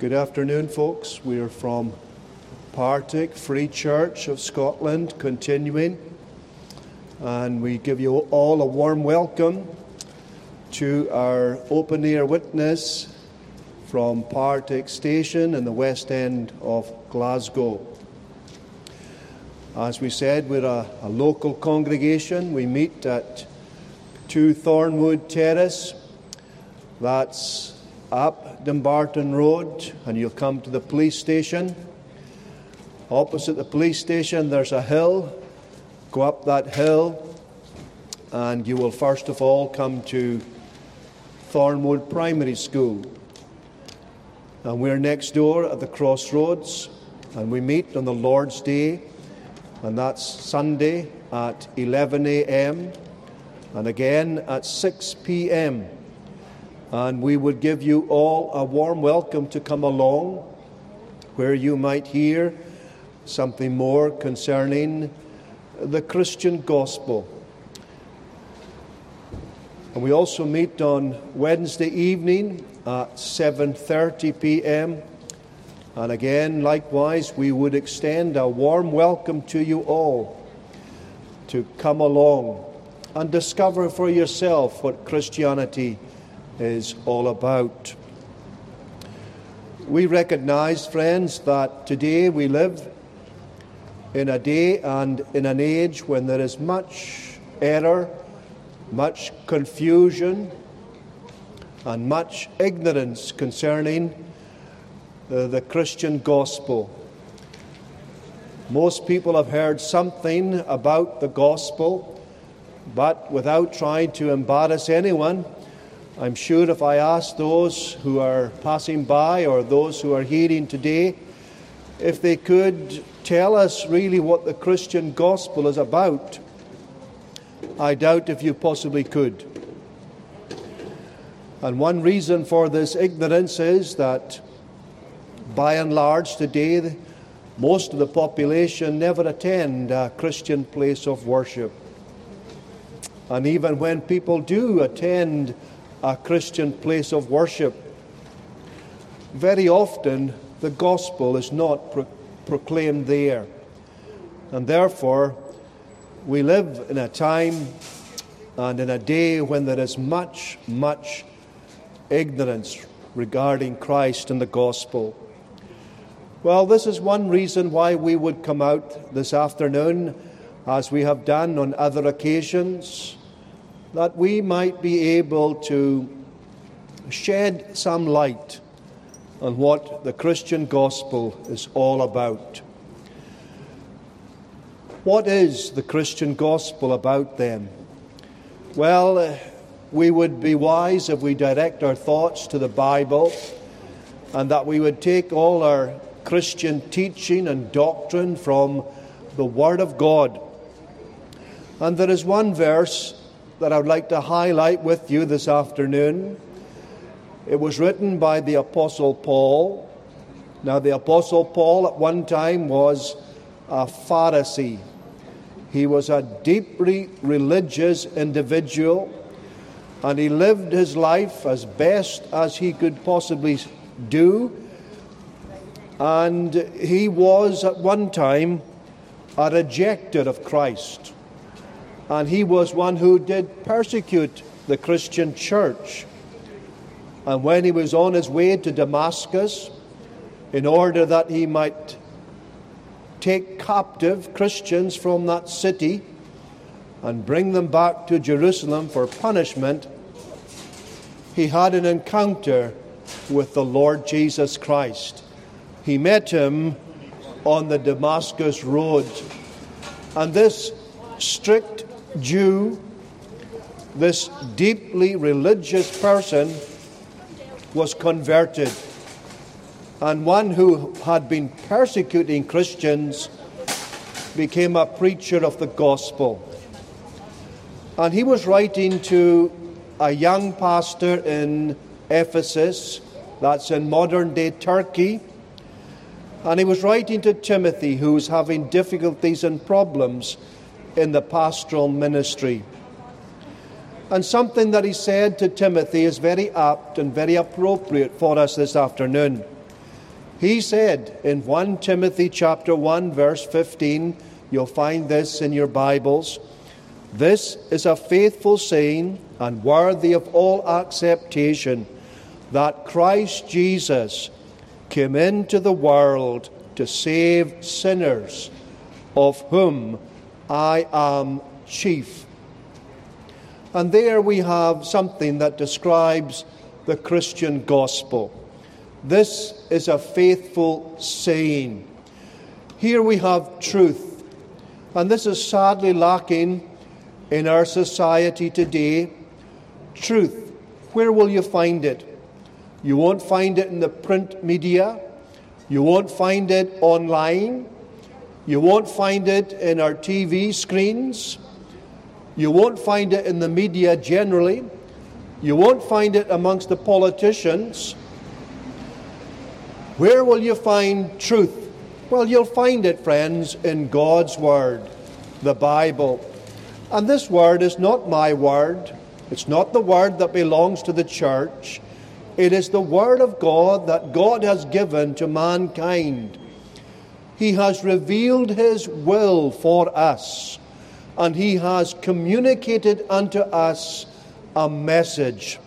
Good afternoon, folks. We are from Partick Free Church of Scotland, continuing, and we give you all a warm welcome to our open air witness from Partick Station in the west end of Glasgow. As we said, we're a, a local congregation. We meet at 2 Thornwood Terrace. That's up Dumbarton Road, and you'll come to the police station. Opposite the police station, there's a hill. Go up that hill, and you will first of all come to Thornwood Primary School. And we're next door at the crossroads, and we meet on the Lord's Day, and that's Sunday at 11 a.m. and again at 6 p.m. And we would give you all a warm welcome to come along where you might hear something more concerning the Christian gospel. And we also meet on Wednesday evening at 7:30 p.m. And again, likewise, we would extend a warm welcome to you all to come along and discover for yourself what Christianity is all about. We recognize, friends, that today we live in a day and in an age when there is much error, much confusion, and much ignorance concerning the, the Christian gospel. Most people have heard something about the gospel, but without trying to embarrass anyone, I'm sure if I ask those who are passing by or those who are hearing today, if they could tell us really what the Christian gospel is about, I doubt if you possibly could. And one reason for this ignorance is that, by and large, today, most of the population never attend a Christian place of worship. And even when people do attend a Christian place of worship, very often the gospel is not pro- proclaimed there. And therefore, we live in a time and in a day when there is much, much ignorance regarding Christ and the gospel. Well, this is one reason why we would come out this afternoon, as we have done on other occasions, that we might be able to shed some light on what the Christian gospel is all about. What is the Christian gospel about then? Well, uh, we would be wise if we direct our thoughts to the Bible and that we would take all our Christian teaching and doctrine from the Word of God. And there is one verse that I would like to highlight with you this afternoon. It was written by the Apostle Paul. Now, the Apostle Paul at one time was a Pharisee. He was a deeply religious individual, and he lived his life as best as he could possibly do. And he was at one time a rejecter of Christ and he was one who did persecute the Christian church. And when he was on his way to Damascus, in order that he might take captive Christians from that city and bring them back to Jerusalem for punishment, he had an encounter with the Lord Jesus Christ. He met him on the Damascus road. And this strict Jew, this deeply religious person, was converted. And one who had been persecuting Christians became a preacher of the gospel. And he was writing to a young pastor in Ephesus, that's in modern day Turkey. And he was writing to Timothy, who was having difficulties and problems in the pastoral ministry. And something that he said to Timothy is very apt and very appropriate for us this afternoon. He said in 1 Timothy chapter 1 verse 15, you'll find this in your Bibles, this is a faithful saying and worthy of all acceptation that Christ Jesus came into the world to save sinners, of whom I am chief. And there we have something that describes the Christian gospel. This is a faithful saying. Here we have truth, and this is sadly lacking in our society today. Truth, where will you find it? You won't find it in the print media. You won't find it online. You won't find it in our TV screens. You won't find it in the media generally. You won't find it amongst the politicians. Where will you find truth? Well, you'll find it, friends, in God's Word, the Bible. And this Word is not my Word, it's not the Word that belongs to the church. It is the Word of God that God has given to mankind. He has revealed His will for us, and He has communicated unto us a message.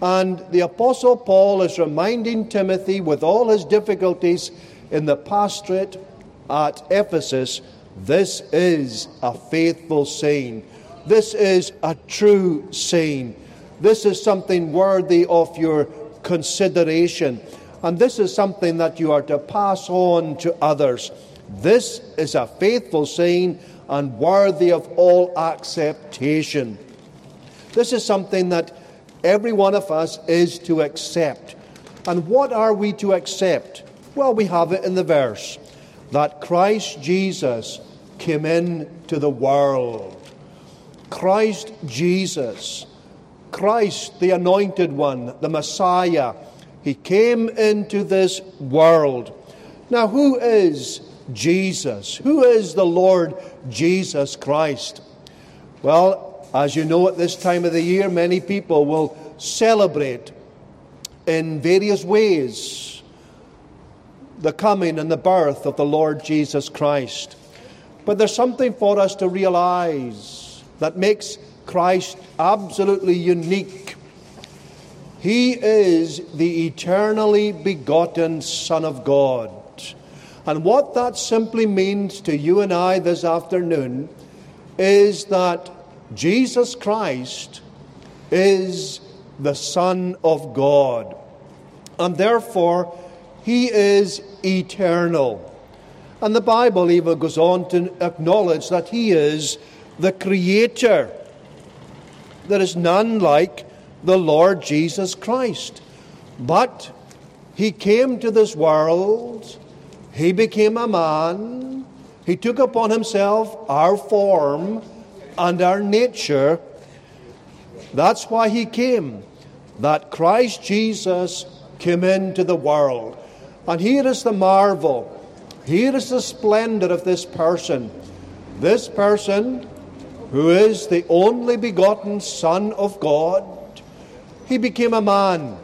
And the Apostle Paul is reminding Timothy, with all his difficulties in the pastorate at Ephesus, this is a faithful saying. This is a true saying. This is something worthy of your consideration. And this is something that you are to pass on to others. This is a faithful saying and worthy of all acceptation. This is something that every one of us is to accept. And what are we to accept? Well, we have it in the verse that Christ Jesus came into the world. Christ Jesus, Christ, the anointed one, the Messiah, he came into this world. Now, who is Jesus? Who is the Lord Jesus Christ? Well, as you know, at this time of the year, many people will celebrate in various ways the coming and the birth of the Lord Jesus Christ. But there's something for us to realize that makes Christ absolutely unique. He is the eternally begotten Son of God. And what that simply means to you and I this afternoon is that Jesus Christ is the Son of God, and therefore he is eternal. And the Bible even goes on to acknowledge that he is the Creator. There is none like the Lord Jesus Christ. But he came to this world, he became a man, he took upon himself our form and our nature. That's why he came, that Christ Jesus came into the world. And here is the marvel, here is the splendor of this person. This person, who is the only begotten Son of God, he became a man.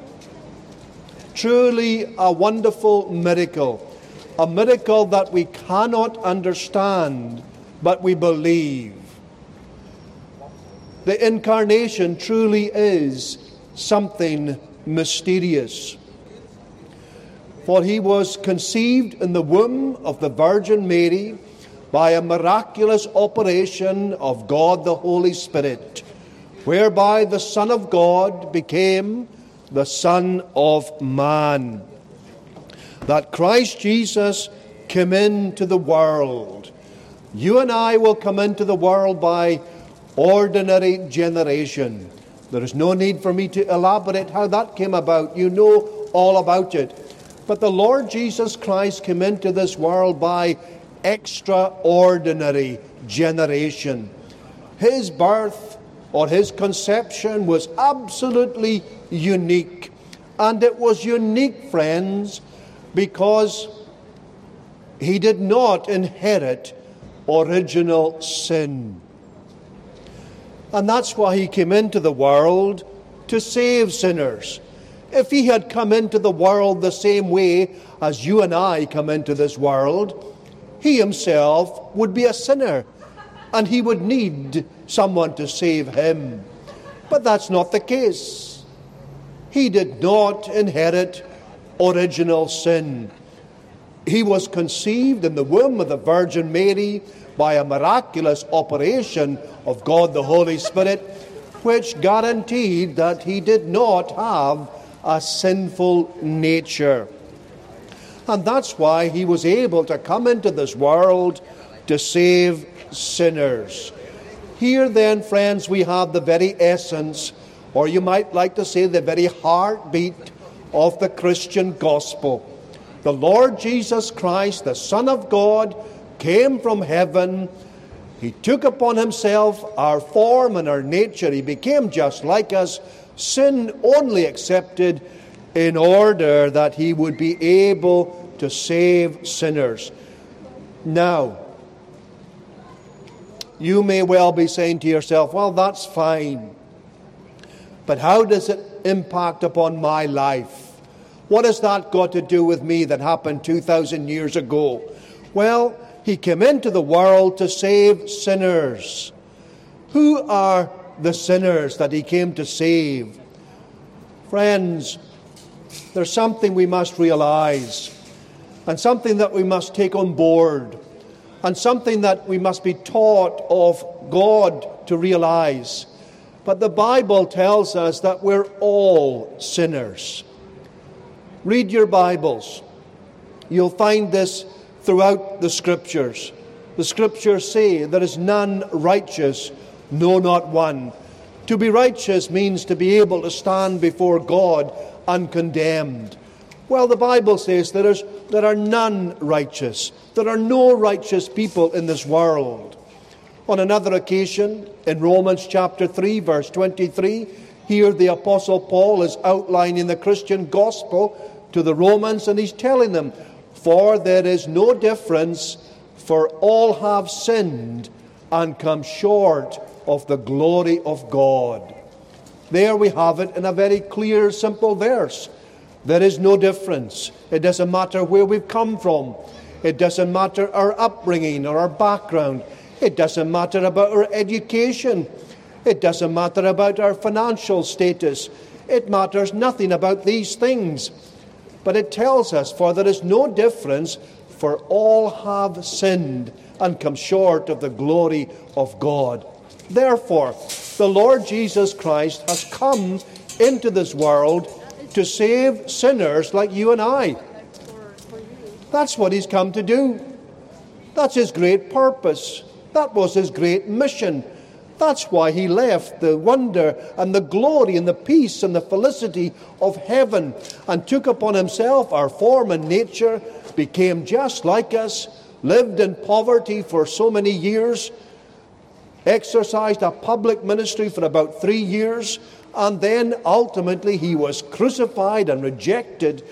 Truly a wonderful miracle. A miracle that we cannot understand, but we believe. The incarnation truly is something mysterious. For he was conceived in the womb of the Virgin Mary by a miraculous operation of God the Holy Spirit, whereby the Son of God became the Son of Man. That Christ Jesus came into the world. You and I will come into the world by ordinary generation. There is no need for me to elaborate how that came about. You know all about it. But the Lord Jesus Christ came into this world by extraordinary generation. His birth or his conception was absolutely unique. And it was unique, friends, because he did not inherit original sin. And that's why he came into the world to save sinners. if he had come into the world the same way as you and I come into this world, he himself would be a sinner and he would need someone to save him. But that's not the case. He did not inherit original sin. He was conceived in the womb of the Virgin Mary by a miraculous operation of God the Holy Spirit, which guaranteed that he did not have a sinful nature. And that's why he was able to come into this world to save sinners. Here, then, friends, we have the very essence, or you might like to say the very heartbeat of the Christian gospel. The Lord Jesus Christ, the Son of God, came from heaven. He took upon himself our form and our nature. He became just like us, sin only accepted in order that he would be able to save sinners. Now, you may well be saying to yourself, well, that's fine. But how does it impact upon my life? What has that got to do with me that happened 2,000 years ago? Well, he came into the world to save sinners. Who are the sinners that he came to save? Friends, there's something we must realize, and something that we must take on board, and something that we must be taught of God to realize. But the Bible tells us that we're all sinners. Read your Bibles. You'll find this throughout the Scriptures. The Scriptures say, There is none righteous, no, not one. To be righteous means to be able to stand before God uncondemned. Well, the Bible says there, is, there are none righteous. There are no righteous people in this world. On another occasion, in Romans chapter 3, verse 23, here the Apostle Paul is outlining the Christian gospel to the Romans and he's telling them, For there is no difference, for all have sinned and come short of the glory of God. There we have it in a very clear, simple verse. There is no difference. It doesn't matter where we've come from. It doesn't matter our upbringing or our background. It doesn't matter about our education. It doesn't matter about our financial status. It matters nothing about these things. But it tells us, For there is no difference, for all have sinned and come short of the glory of God. Therefore, the Lord Jesus Christ has come into this world to save sinners like you and I. That's what he's come to do. That's his great purpose. That was his great mission. That's why he left the wonder and the glory and the peace and the felicity of heaven and took upon himself our form and nature, became just like us, lived in poverty for so many years, exercised a public ministry for about three years, and then ultimately he was crucified and rejected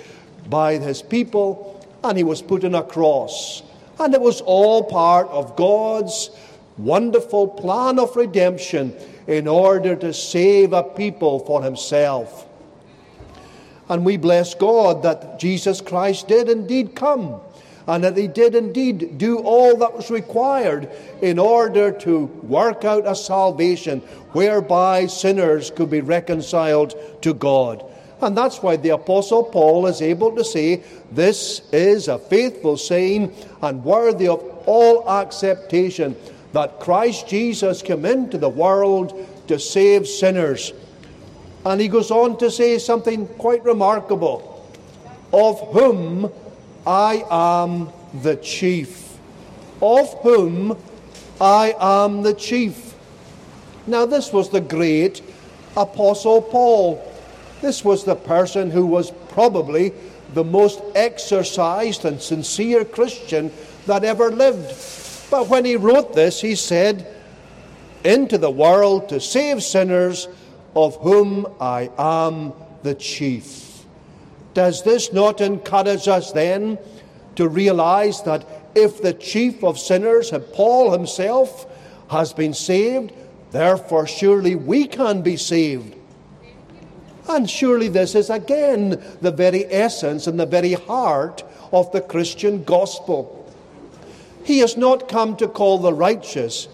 by his people, and he was put on a cross. And it was all part of God's wonderful plan of redemption in order to save a people for himself. And we bless God that Jesus Christ did indeed come and that he did indeed do all that was required in order to work out a salvation whereby sinners could be reconciled to God. And that's why the Apostle Paul is able to say, This is a faithful saying and worthy of all acceptation that Christ Jesus came into the world to save sinners. And he goes on to say something quite remarkable of whom I am the chief, of whom I am the chief. Now, this was the great Apostle Paul. This was the person who was probably the most exercised and sincere Christian that ever lived. But when he wrote this, he said, Into the world to save sinners, of whom I am the chief. Does this not encourage us then to realize that if the chief of sinners, uh, Paul himself, has been saved, therefore surely we can be saved? And surely this is again the very essence and the very heart of the Christian gospel. He has not come to call the righteous,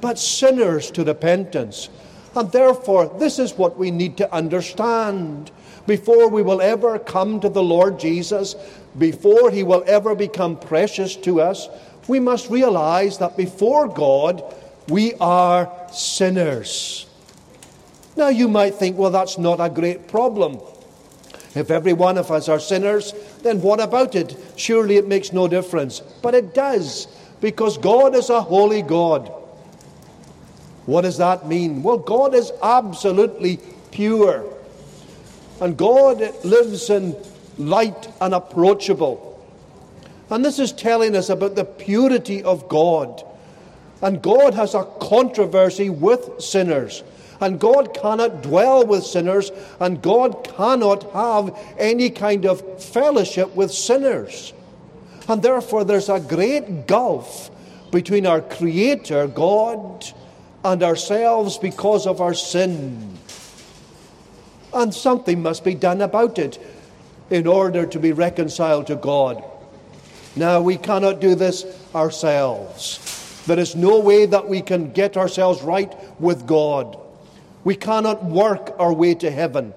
but sinners to repentance. And therefore, this is what we need to understand before we will ever come to the Lord Jesus, before he will ever become precious to us. We must realize that before God, we are sinners. Now, you might think, well, that's not a great problem. If every one of us are sinners, then what about it? Surely it makes no difference. But it does, because God is a holy God. What does that mean? Well, God is absolutely pure. And God lives in light and approachable. And this is telling us about the purity of God. And God has a controversy with sinners. And God cannot dwell with sinners, and God cannot have any kind of fellowship with sinners. And therefore, there's a great gulf between our Creator, God, and ourselves because of our sin. And something must be done about it in order to be reconciled to God. Now, we cannot do this ourselves. There is no way that we can get ourselves right with God. We cannot work our way to heaven.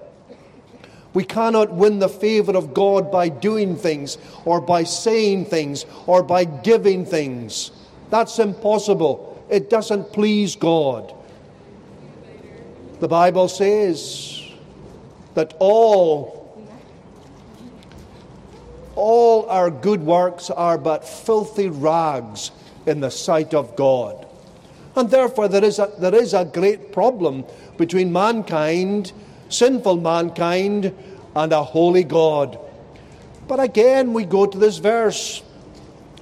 We cannot win the favor of God by doing things or by saying things or by giving things. That's impossible. It doesn't please God. The Bible says that all all our good works are but filthy rags in the sight of God. And therefore, there is a, there is a great problem between mankind, sinful mankind, and a holy God. But again, we go to this verse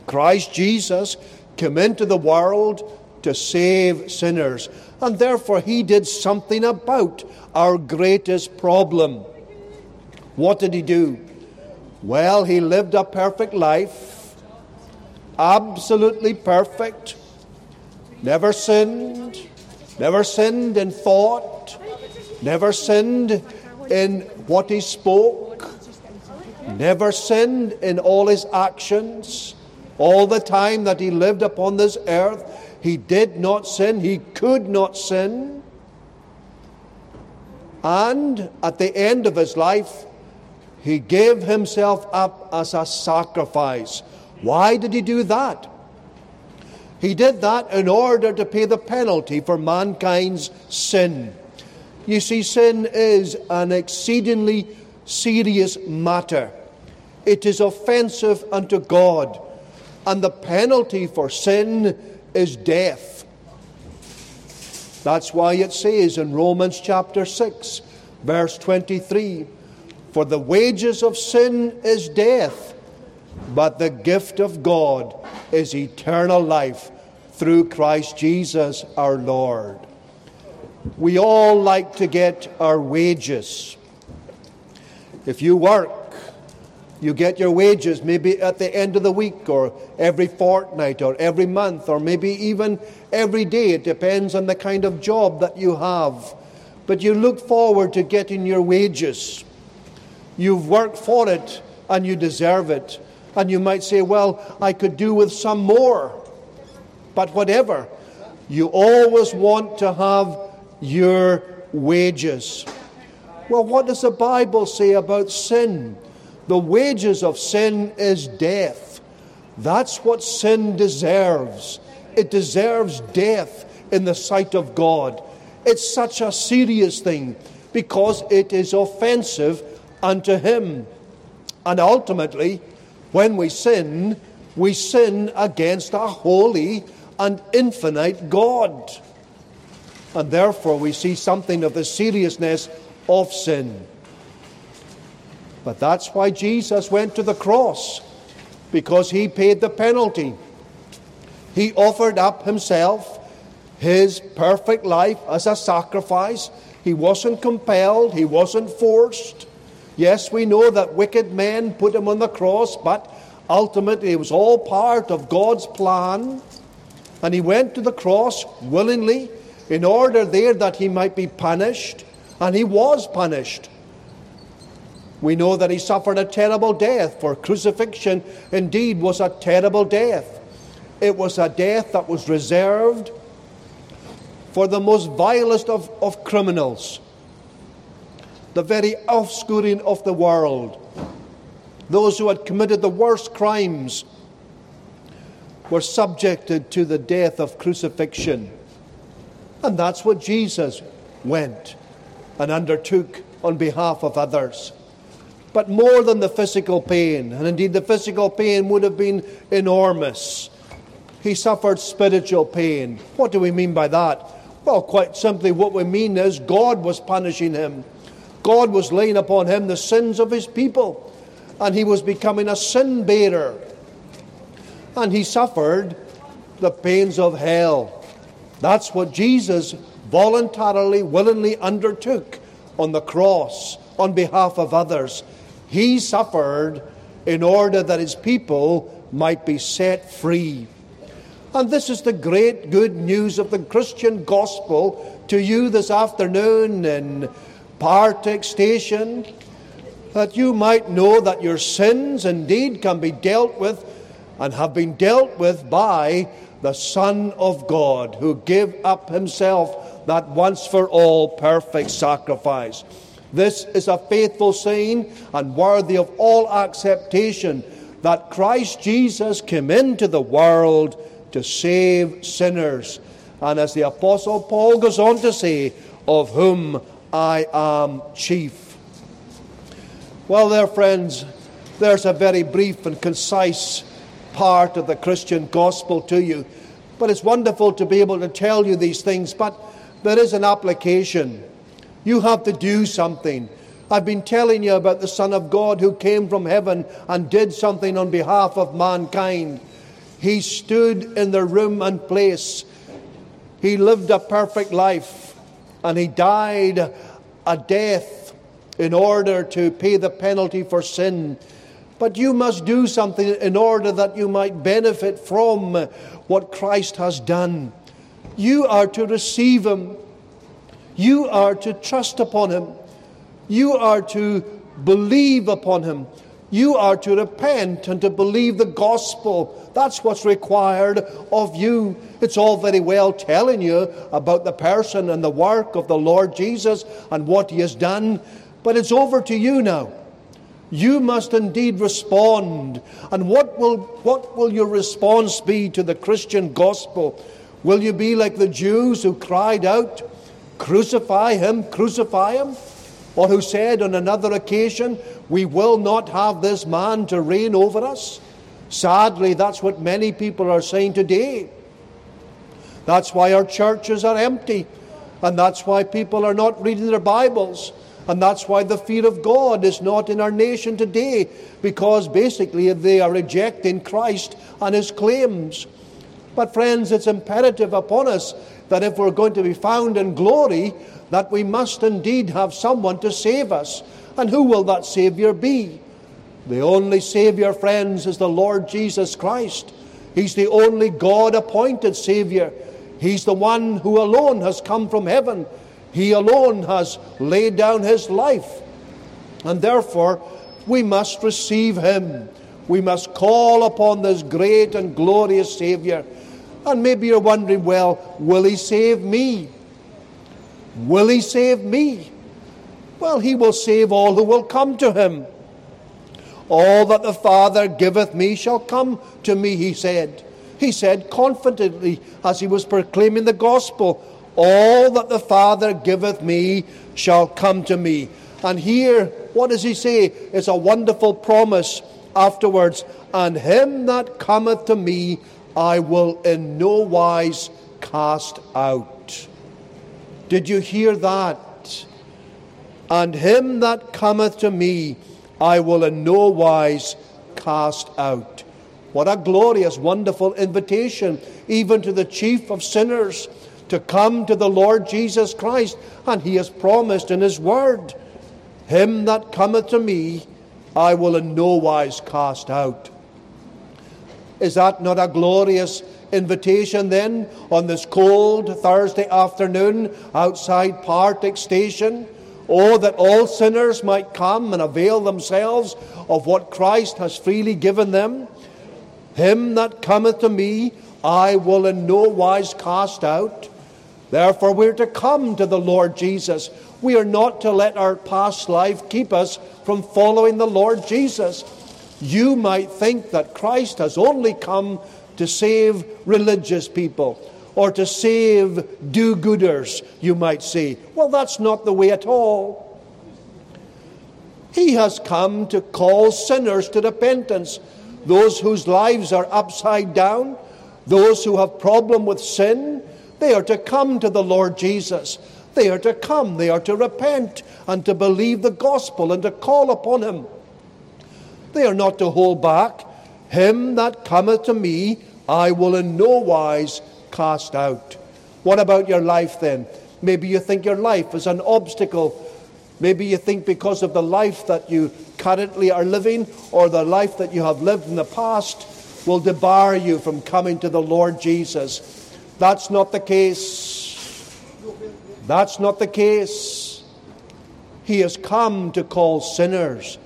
Christ Jesus came into the world to save sinners. And therefore, he did something about our greatest problem. What did he do? Well, he lived a perfect life, absolutely perfect, never sinned, never sinned in thought, never sinned in what he spoke, never sinned in all his actions. All the time that he lived upon this earth, he did not sin, he could not sin. And at the end of his life, he gave himself up as a sacrifice. Why did he do that? He did that in order to pay the penalty for mankind's sin. You see, sin is an exceedingly serious matter. It is offensive unto God, and the penalty for sin is death. That's why it says in Romans chapter 6, verse 23 For the wages of sin is death, but the gift of God is eternal life through Christ Jesus our Lord. We all like to get our wages. If you work, you get your wages maybe at the end of the week or every fortnight or every month or maybe even every day. It depends on the kind of job that you have. But you look forward to getting your wages. You've worked for it and you deserve it. And you might say, well, I could do with some more. But whatever, you always want to have your wages. Well, what does the Bible say about sin? The wages of sin is death. That's what sin deserves. It deserves death in the sight of God. It's such a serious thing because it is offensive unto Him. And ultimately, when we sin, we sin against a holy and infinite God. And therefore, we see something of the seriousness of sin. But that's why Jesus went to the cross, because he paid the penalty. He offered up himself, his perfect life, as a sacrifice. He wasn't compelled, he wasn't forced. Yes, we know that wicked men put him on the cross, but ultimately it was all part of God's plan. And he went to the cross willingly in order there that he might be punished, and he was punished. We know that he suffered a terrible death, for crucifixion indeed was a terrible death. It was a death that was reserved for the most vilest of, of criminals, the very offscouring of the world. Those who had committed the worst crimes were subjected to the death of crucifixion. And that's what Jesus went and undertook on behalf of others. But more than the physical pain, and indeed the physical pain would have been enormous, he suffered spiritual pain. What do we mean by that? Well, quite simply, what we mean is God was punishing him. God was laying upon him the sins of his people, and he was becoming a sin bearer. And he suffered the pains of hell. That's what Jesus voluntarily, willingly undertook on the cross on behalf of others. He suffered in order that his people might be set free. And this is the great good news of the Christian gospel to you this afternoon in Partick Station, that you might know that your sins indeed can be dealt with and have been dealt with by the Son of God, who gave up himself that once for all perfect sacrifice. This is a faithful saying and worthy of all acceptation that Christ Jesus came into the world to save sinners. And as the Apostle Paul goes on to say, of whom I am chief. Well, there, friends, there's a very brief and concise part of the Christian gospel to you. But it's wonderful to be able to tell you these things, but there is an application. You have to do something. I've been telling you about the Son of God who came from heaven and did something on behalf of mankind. He stood in the room and place. He lived a perfect life and he died a death in order to pay the penalty for sin. But you must do something in order that you might benefit from what Christ has done. You are to receive him. You are to trust upon him. You are to believe upon him. You are to repent and to believe the gospel. That's what's required of you. It's all very well telling you about the person and the work of the Lord Jesus and what he has done, but it's over to you now. You must indeed respond. And what will, what will your response be to the Christian gospel? Will you be like the Jews who cried out, Crucify him, crucify him. Or who said on another occasion, We will not have this man to reign over us. Sadly, that's what many people are saying today. That's why our churches are empty. And that's why people are not reading their Bibles. And that's why the fear of God is not in our nation today, because basically they are rejecting Christ and his claims. But, friends, it's imperative upon us that if we're going to be found in glory, that we must indeed have someone to save us. And who will that Saviour be? The only Saviour, friends, is the Lord Jesus Christ. He's the only God appointed Saviour. He's the one who alone has come from heaven. He alone has laid down his life. And therefore, we must receive him. We must call upon this great and glorious Saviour. And maybe you're wondering, well, will he save me? Will he save me? Well, he will save all who will come to him. All that the Father giveth me shall come to me, he said. He said confidently as he was proclaiming the gospel, All that the Father giveth me shall come to me. And here, what does he say? It's a wonderful promise afterwards. And him that cometh to me I will in no wise cast out. Did you hear that? And him that cometh to me, I will in no wise cast out. What a glorious, wonderful invitation, even to the chief of sinners, to come to the Lord Jesus Christ. And he has promised in his word, Him that cometh to me, I will in no wise cast out. Is that not a glorious invitation then on this cold Thursday afternoon outside Partick Station? Oh, that all sinners might come and avail themselves of what Christ has freely given them. Him that cometh to me, I will in no wise cast out. Therefore, we're to come to the Lord Jesus. We are not to let our past life keep us from following the Lord Jesus. You might think that Christ has only come to save religious people or to save do gooders, you might say. Well, that's not the way at all. He has come to call sinners to repentance, those whose lives are upside down, those who have problem with sin, they are to come to the Lord Jesus. They are to come, they are to repent and to believe the gospel and to call upon him. They are not to hold back. Him that cometh to me, I will in no wise cast out. What about your life then? Maybe you think your life is an obstacle. Maybe you think because of the life that you currently are living or the life that you have lived in the past will debar you from coming to the Lord Jesus. That's not the case. That's not the case. He has come to call sinners.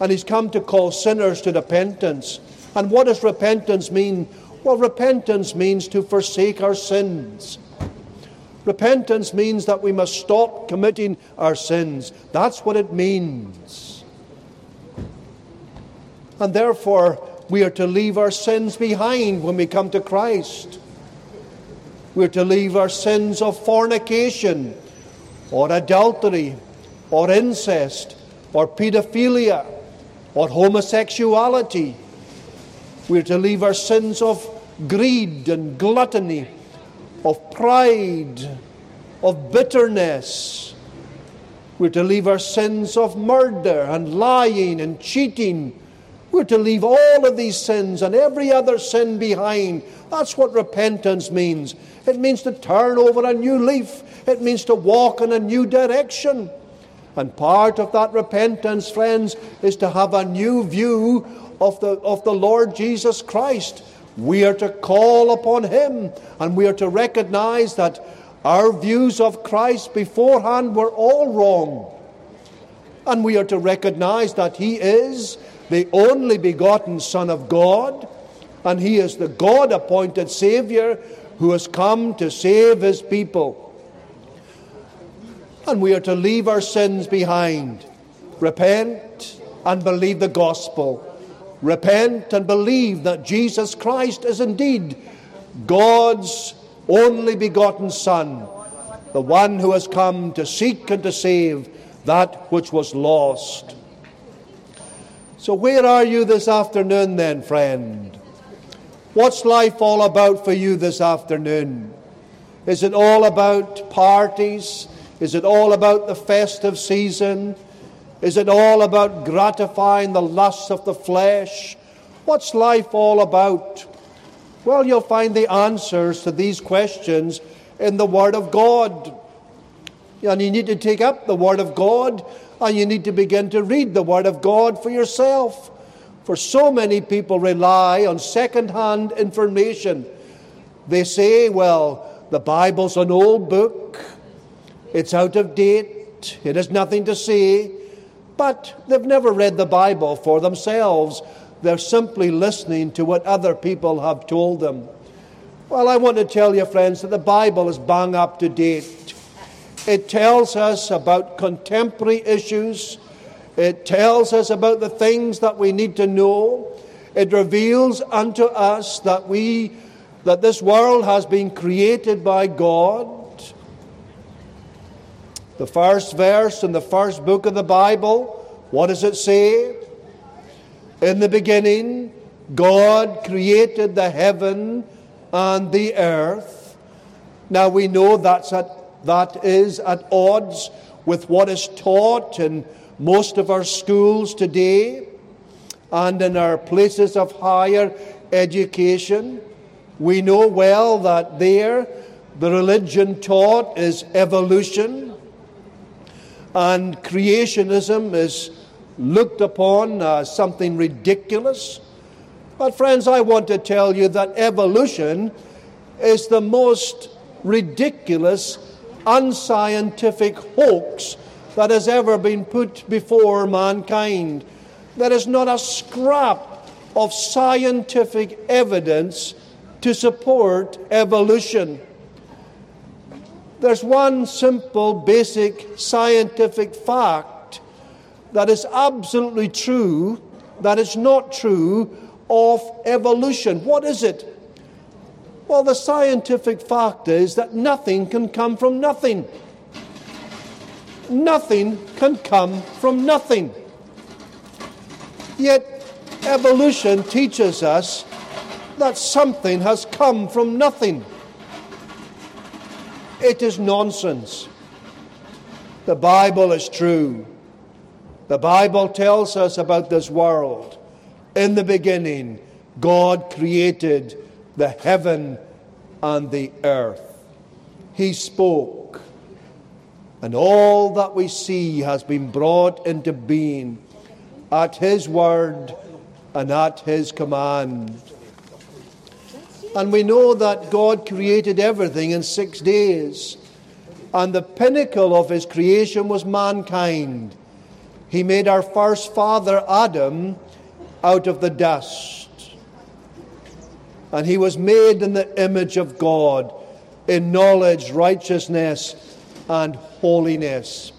And he's come to call sinners to repentance. And what does repentance mean? Well, repentance means to forsake our sins. Repentance means that we must stop committing our sins. That's what it means. And therefore, we are to leave our sins behind when we come to Christ. We're to leave our sins of fornication, or adultery, or incest, or pedophilia, or homosexuality. We're to leave our sins of greed and gluttony, of pride, of bitterness. We're to leave our sins of murder and lying and cheating. We're to leave all of these sins and every other sin behind. That's what repentance means. It means to turn over a new leaf, it means to walk in a new direction. And part of that repentance, friends, is to have a new view of the, of the Lord Jesus Christ. We are to call upon Him and we are to recognize that our views of Christ beforehand were all wrong. And we are to recognize that He is the only begotten Son of God and He is the God appointed Savior who has come to save His people. And we are to leave our sins behind, repent and believe the gospel repent and believe that Jesus Christ is indeed God's only begotten Son, the one who has come to seek and to save that which was lost. So, where are you this afternoon, then, friend? What's life all about for you this afternoon? Is it all about parties? Is it all about the festive season? Is it all about gratifying the lusts of the flesh? What's life all about? Well, you'll find the answers to these questions in the Word of God. And you need to take up the Word of God and you need to begin to read the Word of God for yourself. For so many people rely on second hand information. They say, well, the Bible's an old book, it's out of date, it has nothing to say. But they've never read the Bible for themselves. They're simply listening to what other people have told them. Well, I want to tell you, friends, that the Bible is bang up to date. It tells us about contemporary issues. It tells us about the things that we need to know. It reveals unto us that we that this world has been created by God the first verse in the first book of the Bible, what does it say? In the beginning, God created the heaven and the earth. Now we know that's at, that is at odds with what is taught in most of our schools today and in our places of higher education. We know well that there the religion taught is evolution and creationism is looked upon as something ridiculous. But, friends, I want to tell you that evolution is the most ridiculous, unscientific hoax that has ever been put before mankind. There is not a scrap of scientific evidence to support evolution. There's one simple, basic scientific fact that is absolutely true, that is not true of evolution. What is it? Well, the scientific fact is that nothing can come from nothing. Nothing can come from nothing. Yet, evolution teaches us that something has come from nothing. It is nonsense. The Bible is true. The Bible tells us about this world. In the beginning, God created the heaven and the earth. He spoke, and all that we see has been brought into being at His word and at His command. And we know that God created everything in six days. And the pinnacle of His creation was mankind. He made our first father, Adam, out of the dust and he was made in the image of God in knowledge, righteousness, and holiness.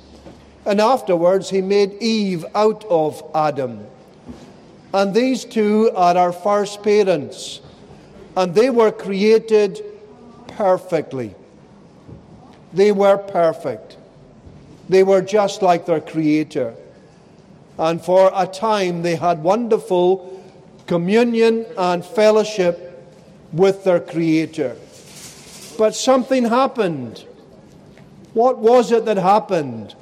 And afterwards, he made Eve out of Adam. And these two are our first parents, and they were created perfectly. They were perfect. They were just like their Creator. And for a time, they had wonderful communion and fellowship with their Creator. But something happened. What was it that happened?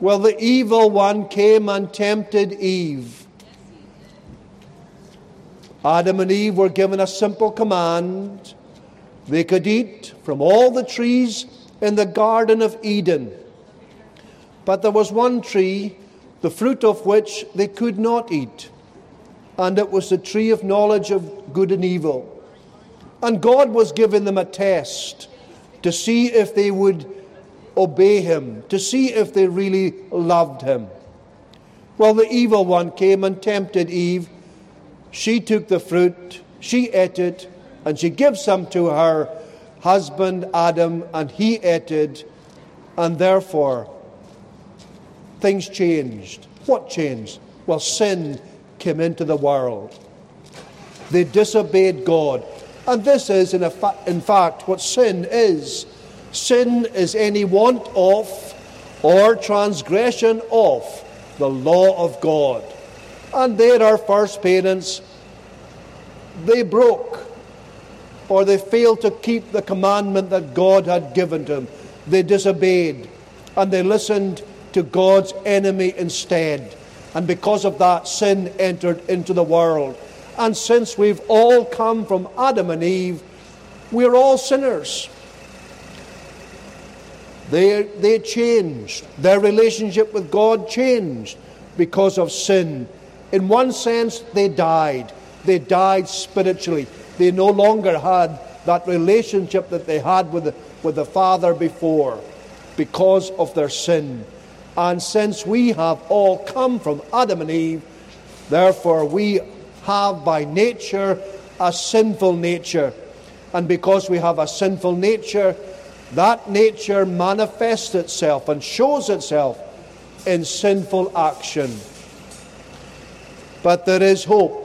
Well, the evil one came and tempted Eve. Adam and Eve were given a simple command. They could eat from all the trees in the Garden of Eden. But there was one tree, the fruit of which they could not eat, and it was the tree of knowledge of good and evil. And God was giving them a test to see if they would obey Him, to see if they really loved Him. Well, the evil one came and tempted Eve. She took the fruit, she ate it, and she gives some to her husband Adam, and he ate it, and therefore things changed. What changed? Well, sin came into the world. They disobeyed God. And this is, in, fa- in fact, what sin is. Sin is any want of or transgression of the law of God. And there, our first parents, they broke or they failed to keep the commandment that God had given to them. They disobeyed and they listened to God's enemy instead. And because of that, sin entered into the world. And since we've all come from Adam and Eve, we're all sinners. They, they changed. Their relationship with God changed because of sin. In one sense, they died. They died spiritually. They no longer had that relationship that they had with the, with the Father before because of their sin. And since we have all come from Adam and Eve, therefore we have by nature a sinful nature. And because we have a sinful nature, that nature manifests itself and shows itself in sinful action. But there is hope.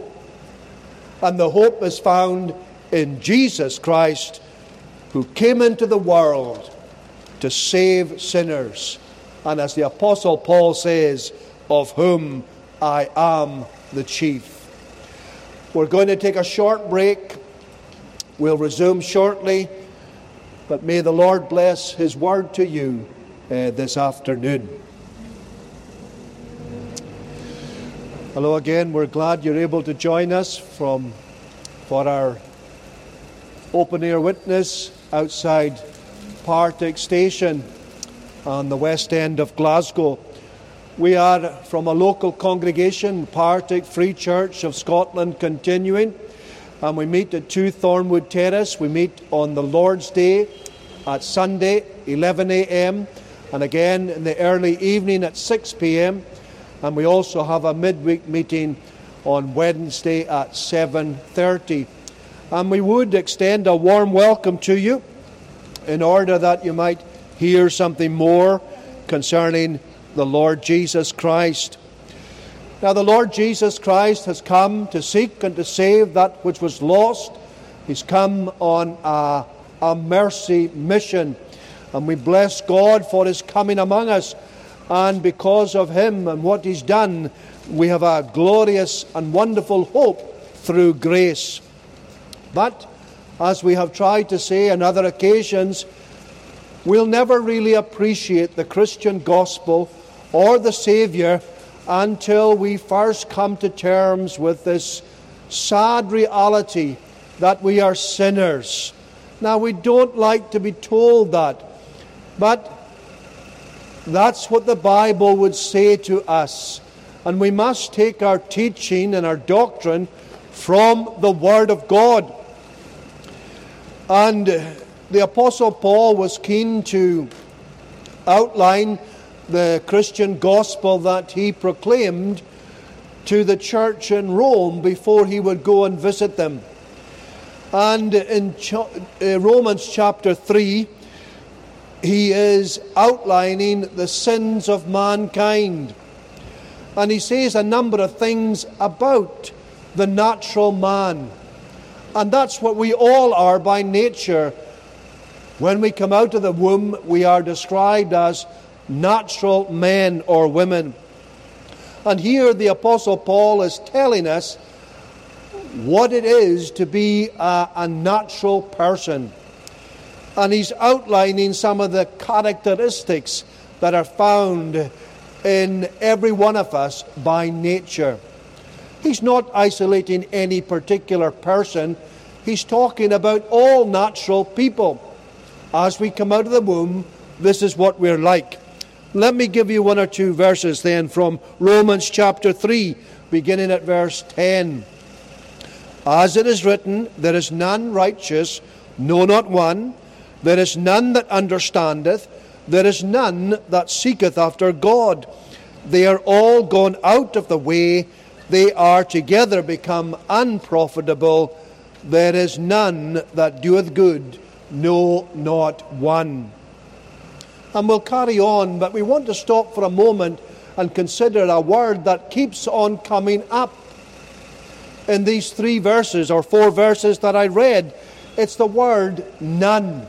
And the hope is found in Jesus Christ, who came into the world to save sinners. And as the Apostle Paul says, of whom I am the chief. We're going to take a short break. We'll resume shortly. But may the Lord bless His word to you uh, this afternoon. Hello again. We're glad you're able to join us from for our open air witness outside Partick Station on the west end of Glasgow. We are from a local congregation, Partick Free Church of Scotland, continuing, and we meet at 2 Thornwood Terrace. We meet on the Lord's Day at Sunday, 11 a.m., and again in the early evening at 6 p.m. And we also have a midweek meeting on Wednesday at 7:30. And we would extend a warm welcome to you in order that you might hear something more concerning the Lord Jesus Christ. Now, the Lord Jesus Christ has come to seek and to save that which was lost. He's come on a, a mercy mission. And we bless God for his coming among us. And because of him and what he's done, we have a glorious and wonderful hope through grace. But, as we have tried to say on other occasions, we'll never really appreciate the Christian gospel or the Saviour until we first come to terms with this sad reality that we are sinners. Now, we don't like to be told that, but that's what the Bible would say to us. And we must take our teaching and our doctrine from the Word of God. And the Apostle Paul was keen to outline the Christian gospel that he proclaimed to the church in Rome before he would go and visit them. And in uh, Romans chapter 3, he is outlining the sins of mankind. And he says a number of things about the natural man. And that's what we all are by nature. When we come out of the womb, we are described as natural men or women. And here the Apostle Paul is telling us what it is to be a, a, natural person. And he's outlining some of the characteristics that are found in every one of us by nature. He's not isolating any particular person, he's talking about all natural people. As we come out of the womb, this is what we're like. Let me give you one or two verses then from Romans chapter 3, beginning at verse 10. As it is written, There is none righteous, no, not one. There is none that understandeth. There is none that seeketh after God. They are all gone out of the way. They are together become unprofitable. There is none that doeth good, no, not one and we'll carry on, but we want to stop for a moment and consider a word that keeps on coming up in these three verses or four verses that I read. It's the word none.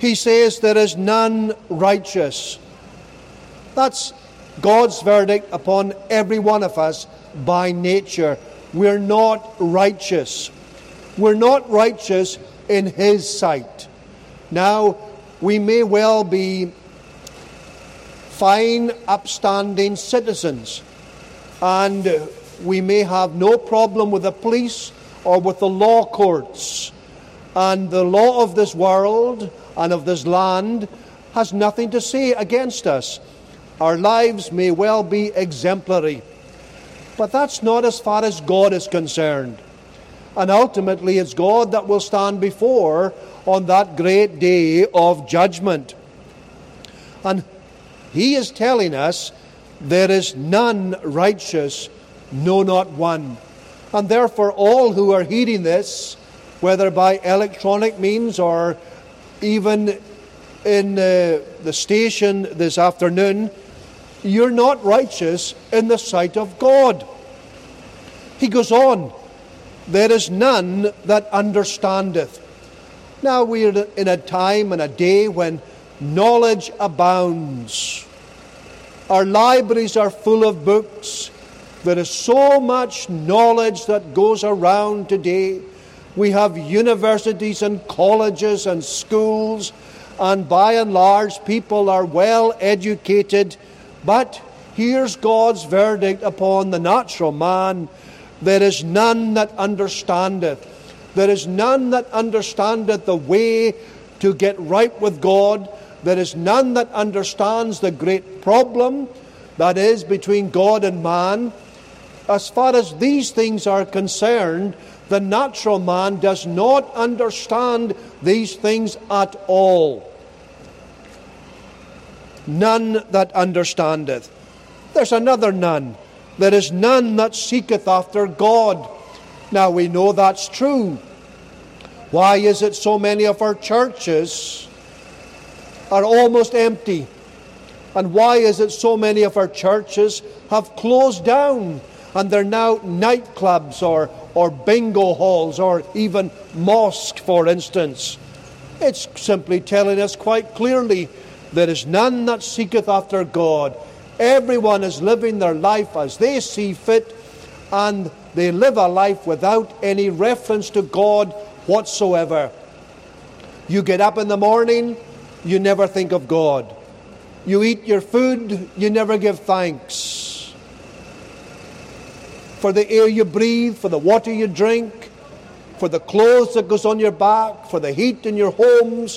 He says, There is none righteous. That's God's verdict upon every one of us by nature. We're not righteous. We're not righteous in His sight. Now, we may well be fine, upstanding citizens, and we may have no problem with the police or with the law courts. And the law of this world and of this land has nothing to say against us. Our lives may well be exemplary. But that's not as far as God is concerned. And ultimately, it's God that will stand before on that great day of judgment. And he is telling us there is none righteous, no, not one. And therefore, all who are heeding this, whether by electronic means or even in uh, the station this afternoon, you're not righteous in the sight of God. He goes on, there is none that understandeth. Now we're in a time and a day when knowledge abounds. Our libraries are full of books. There is so much knowledge that goes around today. We have universities and colleges and schools, and by and large, people are well educated. But here's God's verdict upon the natural man there is none that understandeth. There is none that understandeth the way to get right with God. There is none that understands the great problem that is between God and man. As far as these things are concerned, the natural man does not understand these things at all. none that understandeth. There's another none. There is none that seeketh after God. Now we know that's true. Why is it so many of our churches are almost empty? And why is it so many of our churches have closed down and they're now nightclubs or, or bingo halls or even mosques, for instance? It's simply telling us quite clearly there is none that seeketh after God. Everyone is living their life as they see fit, and they live a life without any reference to God whatsoever. You get up in the morning, you never think of God. You eat your food, you never give thanks. For the air you breathe, for the water you drink, for the clothes that goes on your back, for the heat in your homes,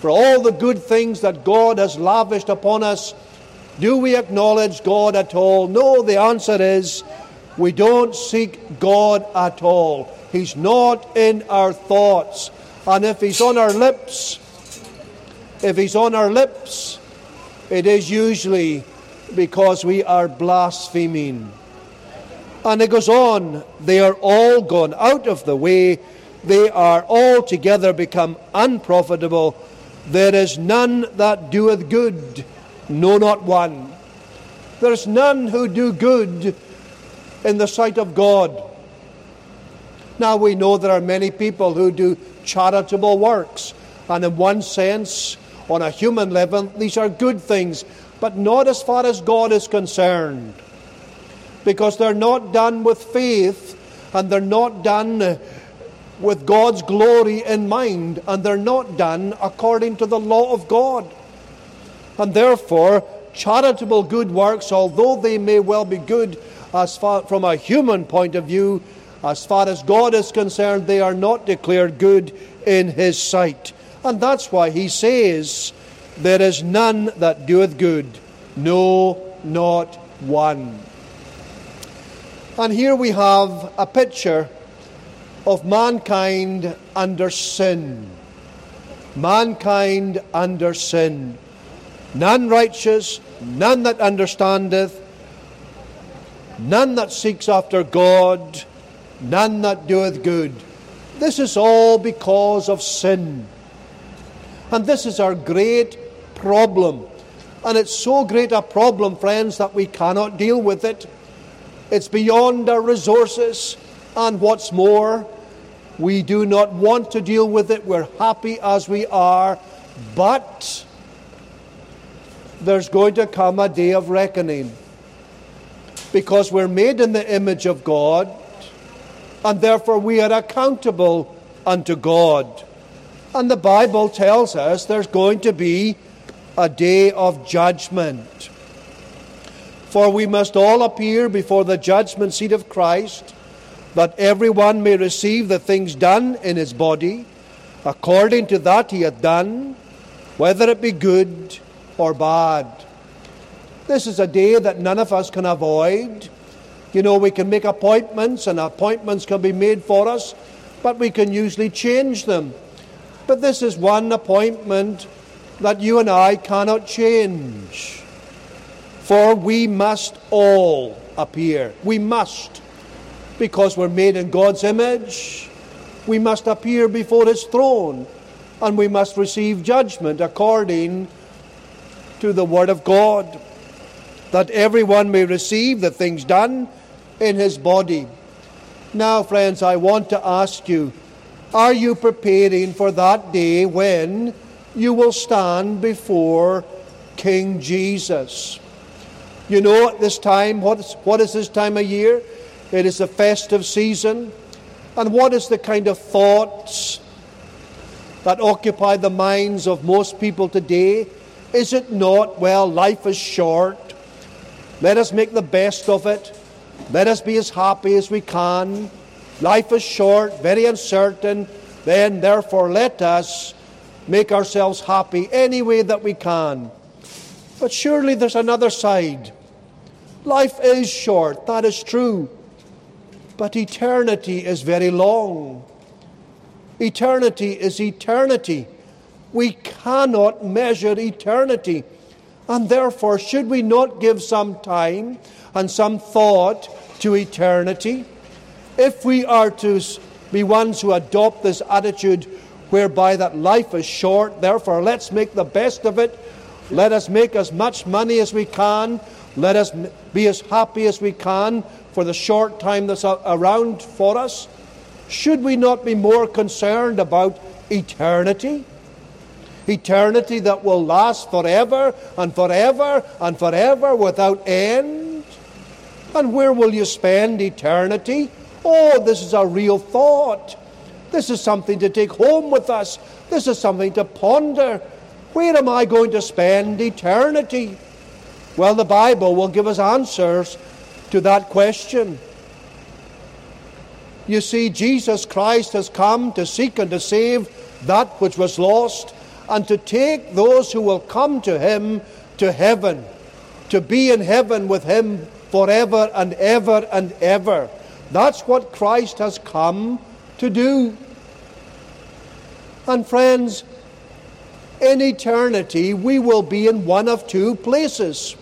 for all the good things that God has lavished upon us. Do we acknowledge God at all? No, the answer is we don't seek God at all. He's not in our thoughts. And if He's on our lips, if He's on our lips, it is usually because we are blaspheming. And it goes on, they are all gone out of the way, they are altogether become unprofitable. There is none that doeth good, no, not one. There's none who do good in the sight of God. Now we know there are many people who do charitable works, and in one sense, on a human level, these are good things, but not as far as God is concerned. Because they're not done with faith and they're not done with God's glory in mind and they're not done according to the law of God. And therefore, charitable good works, although they may well be good as far from a human point of view, as far as God is concerned, they are not declared good in His sight. And that's why he says, There is none that doeth good, no, not one. And here we have a picture of mankind under sin. Mankind under sin. None righteous, none that understandeth, none that seeks after God, none that doeth good. This is all because of sin. And this is our great problem. And it's so great a problem, friends, that we cannot deal with it. It's beyond our resources. And what's more, we do not want to deal with it. We're happy as we are. But there's going to come a day of reckoning. Because we're made in the image of God, and therefore we are accountable unto God. And the Bible tells us there's going to be a day of judgment. For we must all appear before the judgment seat of Christ, that everyone may receive the things done in his body, according to that he hath done, whether it be good or bad. This is a day that none of us can avoid. You know, we can make appointments, and appointments can be made for us, but we can usually change them. But this is one appointment that you and I cannot change. For we must all appear. We must. Because we're made in God's image, we must appear before His throne and we must receive judgment according to the Word of God, that everyone may receive the things done in his body. Now, friends, I want to ask you are you preparing for that day when you will stand before King Jesus? You know, at this time, what is, what is this time of year? It is a festive season. And what is the kind of thoughts that occupy the minds of most people today? Is it not, well, life is short. Let us make the best of it. Let us be as happy as we can. Life is short, very uncertain. Then, therefore, let us make ourselves happy any way that we can. But surely there's another side. Life is short, that is true. But eternity is very long. Eternity is eternity. We cannot measure eternity. And therefore, should we not give some time and some thought to eternity? If we are to be ones who adopt this attitude whereby that life is short, therefore let's make the best of it. Let us make as much money as we can. Let us be as happy as we can for the short time that's around for us. Should we not be more concerned about eternity? Eternity that will last forever and forever and forever without end? And where will you spend eternity? Oh, this is a real thought. This is something to take home with us. This is something to ponder. Where am I going to spend eternity? Well, the Bible will give us answers to that question. You see, Jesus Christ has come to seek and to save that which was lost and to take those who will come to him to heaven, to be in heaven with him forever and ever and ever. That's what Christ has come to do. And friends, in eternity, we will be in one of two places.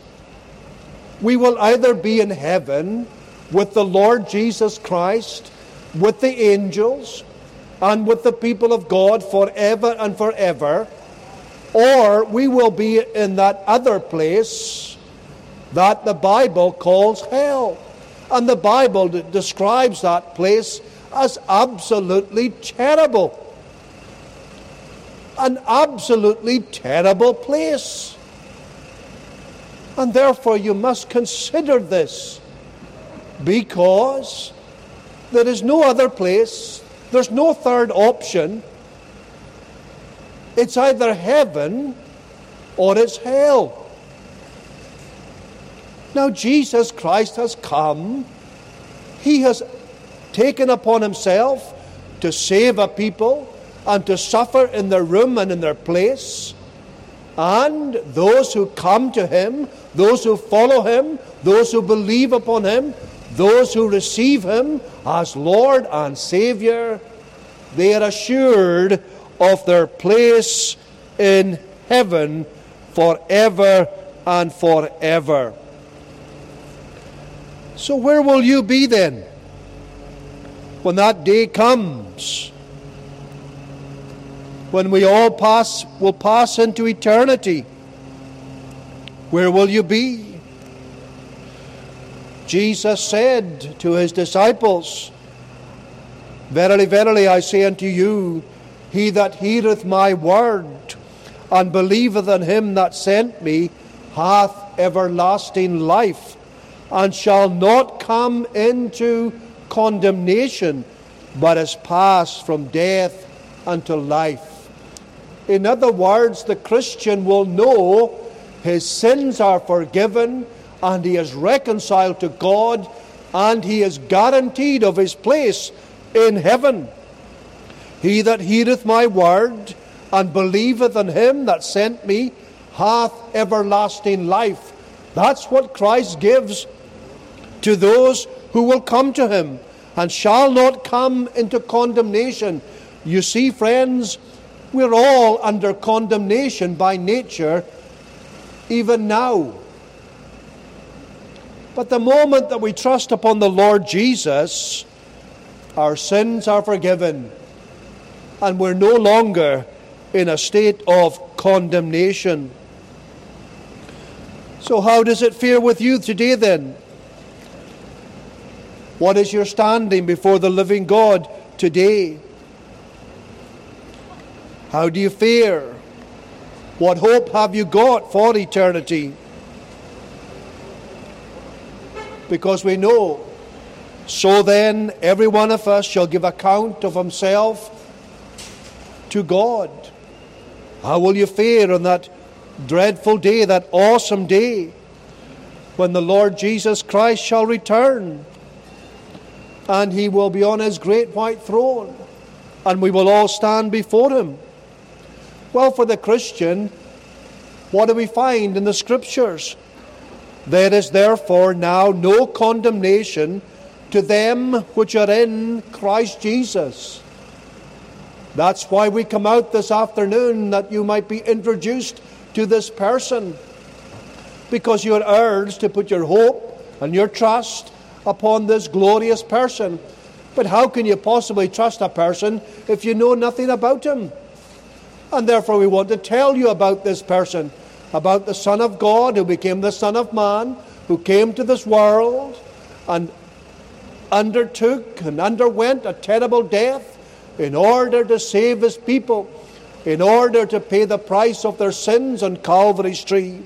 We will either be in heaven with the Lord Jesus Christ, with the angels, and with the people of God forever and forever, or we will be in that other place that the Bible calls hell. And the Bible describes that place as absolutely terrible. An absolutely terrible place. And therefore, you must consider this because there is no other place, there's no third option. It's either heaven or it's hell. Now, Jesus Christ has come. He has taken upon himself to save a people and to suffer in their room and in their place. And those who come to him, those who follow him, those who believe upon him, those who receive him as Lord and Saviour, they are assured of their place in heaven forever and forever. So, where will you be then when that day comes? When we all pass will pass into eternity. Where will you be? Jesus said to his disciples, Verily, verily, I say unto you, he that heareth my word and believeth on him that sent me hath everlasting life and shall not come into condemnation, but is passed from death unto life. In other words, the Christian will know his sins are forgiven and he is reconciled to God and he is guaranteed of his place in heaven. He that heareth my word and believeth in him that sent me hath everlasting life. That's what Christ gives to those who will come to him and shall not come into condemnation. You see, friends, we're all under condemnation by nature, even now. But the moment that we trust upon the Lord Jesus, our sins are forgiven, and we're no longer in a state of condemnation. So, how does it fare with you today then? What is your standing before the living God today? How do you fare? What hope have you got for eternity? Because we know, so then every one of us shall give account of himself to God. How will you fare on that dreadful day, that awesome day, when the Lord Jesus Christ shall return? and he will be on his great white throne, and we will all stand before him. Well, for the Christian, what do we find in the Scriptures? There is therefore now no condemnation to them which are in Christ Jesus. That's why we come out this afternoon, that you might be introduced to this person. because you're urged to put your hope and your trust upon this glorious person. But how can you possibly trust a person if you know nothing about him? And therefore, we want to tell you about this person, about the Son of God who became the Son of Man, who came to this world and undertook and underwent a terrible death in order to save his people, in order to pay the price of their sins on Calvary's tree.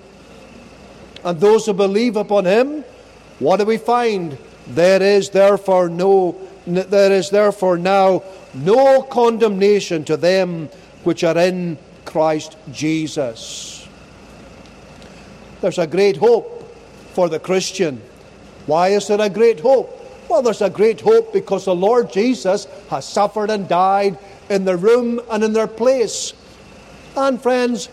And those who believe upon him, what do we find? There is therefore no there is therefore now no condemnation to them which are in Christ Jesus. There's a great hope for the Christian. Why is there a great hope? Well, there's a great hope because the Lord Jesus has suffered and died in their room and in their place. And friends,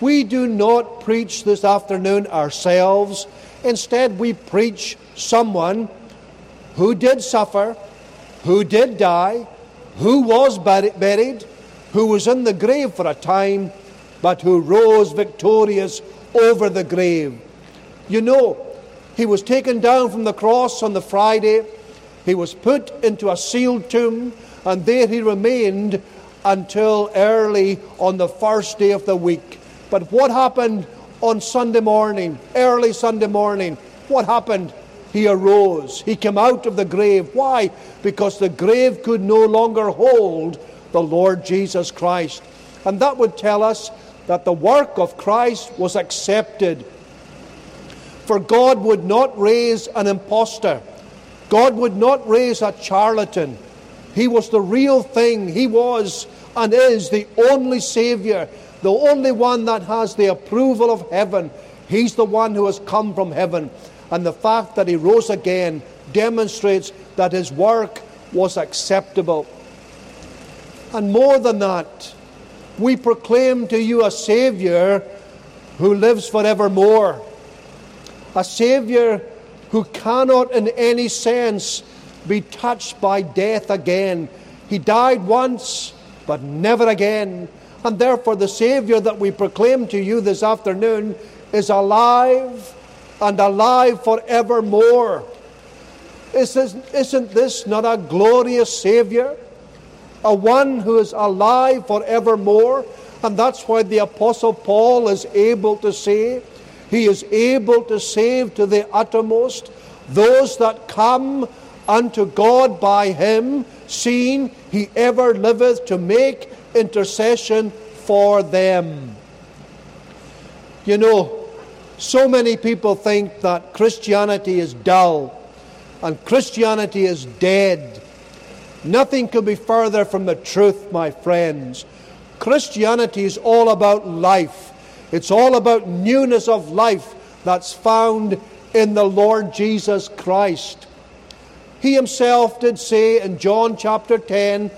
we do not preach this afternoon ourselves. Instead, we preach someone who did suffer, who did die, who was buried, who was in the grave for a time, but who rose victorious over the grave. You know, he was taken down from the cross on the Friday, he was put into a sealed tomb, and there he remained until early on the first day of the week. But what happened on Sunday morning, early Sunday morning? What happened? He arose. He came out of the grave. Why? Because the grave could no longer hold the Lord Jesus Christ. And that would tell us that the work of Christ was accepted. For God would not raise an impostor, God would not raise a charlatan. He was the real thing. He was and is the only Saviour, the only one that has the approval of heaven. He's the one who has come from heaven. And the fact that he rose again demonstrates that his work was acceptable. And more than that, we proclaim to you a Saviour who lives forevermore. A Saviour who cannot, in any sense, be touched by death again. He died once, but never again. And therefore, the Saviour that we proclaim to you this afternoon is alive and alive forevermore. Isn't this not a glorious Saviour? A one who is alive forevermore. And that's why the Apostle Paul is able to say, He is able to save to the uttermost those that come unto God by Him, seeing He ever liveth to make intercession for them. You know, so many people think that Christianity is dull and Christianity is dead. Nothing could be further from the truth, my friends. Christianity is all about life. It's all about newness of life that's found in the Lord Jesus Christ. He himself did say in John chapter 10,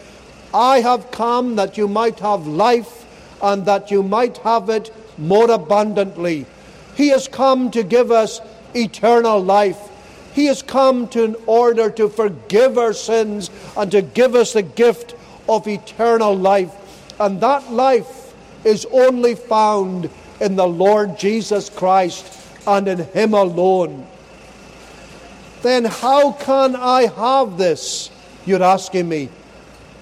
I have come that you might have life and that you might have it more abundantly. He has come to give us eternal life. He has come to, in order to forgive our sins and to give us the gift of eternal life. And that life is only found in the Lord Jesus Christ and in Him alone. Then how can I have this? You're asking me.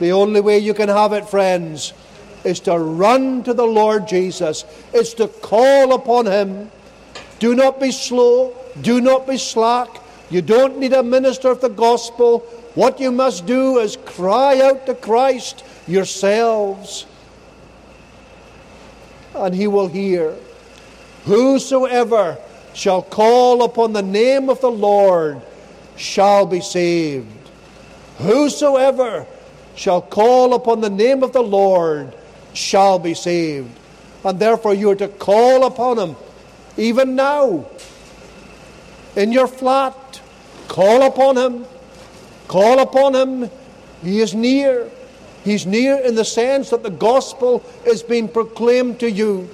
The only way you can have it, friends, is to run to the Lord Jesus. It's to call upon Him do not be slow. Do not be slack. You don't need a minister of the gospel. What you must do is cry out to Christ yourselves, and he will hear. Whosoever shall call upon the name of the Lord shall be saved. Whosoever shall call upon the name of the Lord shall be saved. And therefore you are to call upon him even now, in your flat, call upon Him. Call upon Him. He is near. He's near in the sense that the gospel is being proclaimed to you.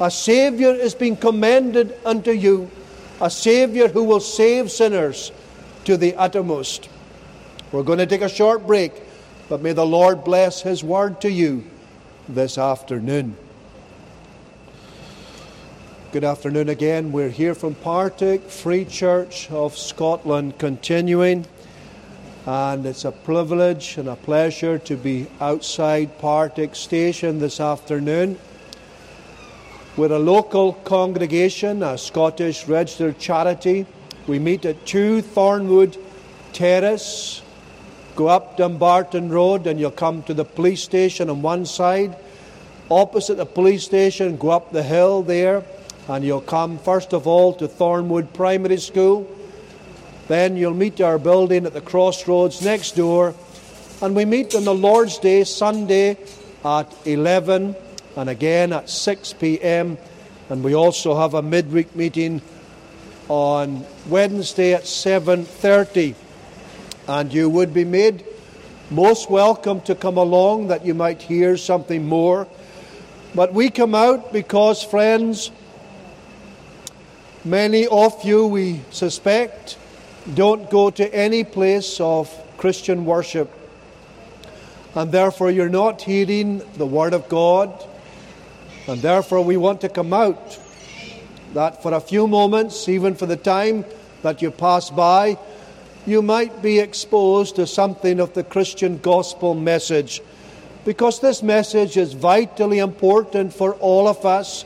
A Saviour is being commended unto you. A Saviour who will save sinners to the uttermost. We're going to take a short break, but may the Lord bless His word to you this afternoon. Good afternoon again. We're here from Partick Free Church of Scotland, continuing, and it's a privilege and a pleasure to be outside Partick Station this afternoon. We're a local congregation, a Scottish registered charity. We meet at 2 Thornwood Terrace. Go up Dumbarton Road, and you'll come to the police station on one side. Opposite the police station, go up the hill there and you'll come first of all to Thornwood Primary School. Then you'll meet our building at the crossroads next door. And we meet on the Lord's Day, Sunday, at 11 and again at 6 p.m. And we also have a midweek meeting on Wednesday at 7:30. And you would be made most welcome to come along that you might hear something more. But we come out because friends, Many of you, we suspect, don't go to any place of Christian worship. And therefore, you're not hearing the Word of God. And therefore, we want to come out that for a few moments, even for the time that you pass by, you might be exposed to something of the Christian gospel message. Because this message is vitally important for all of us.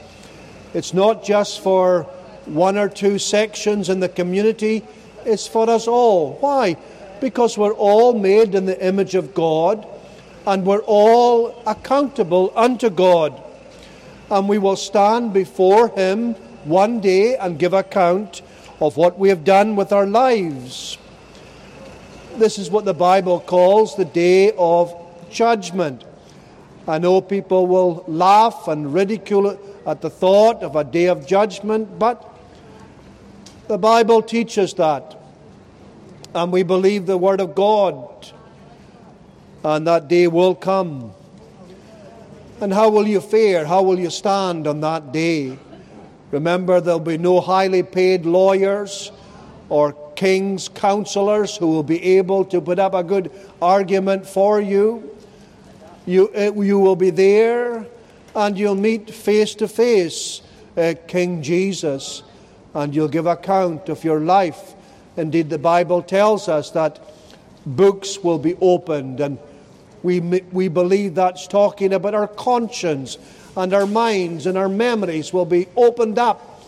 It's not just for one or two sections in the community. It's for us all. Why? Because we're all made in the image of God and we're all accountable unto God. And we will stand before Him one day and give account of what we have done with our lives. This is what the Bible calls the day of judgment. I know people will laugh and ridicule at the thought of a day of judgment, but the Bible teaches that. And we believe the Word of God. And that day will come. And how will you fare? How will you stand on that day? Remember, there'll be no highly paid lawyers or king's counselors who will be able to put up a good argument for you. You, uh, you will be there and you'll meet face to face uh, King Jesus and you'll give account of your life. Indeed, the Bible tells us that books will be opened, and we, we believe that's talking about our conscience and our minds and our memories will be opened up,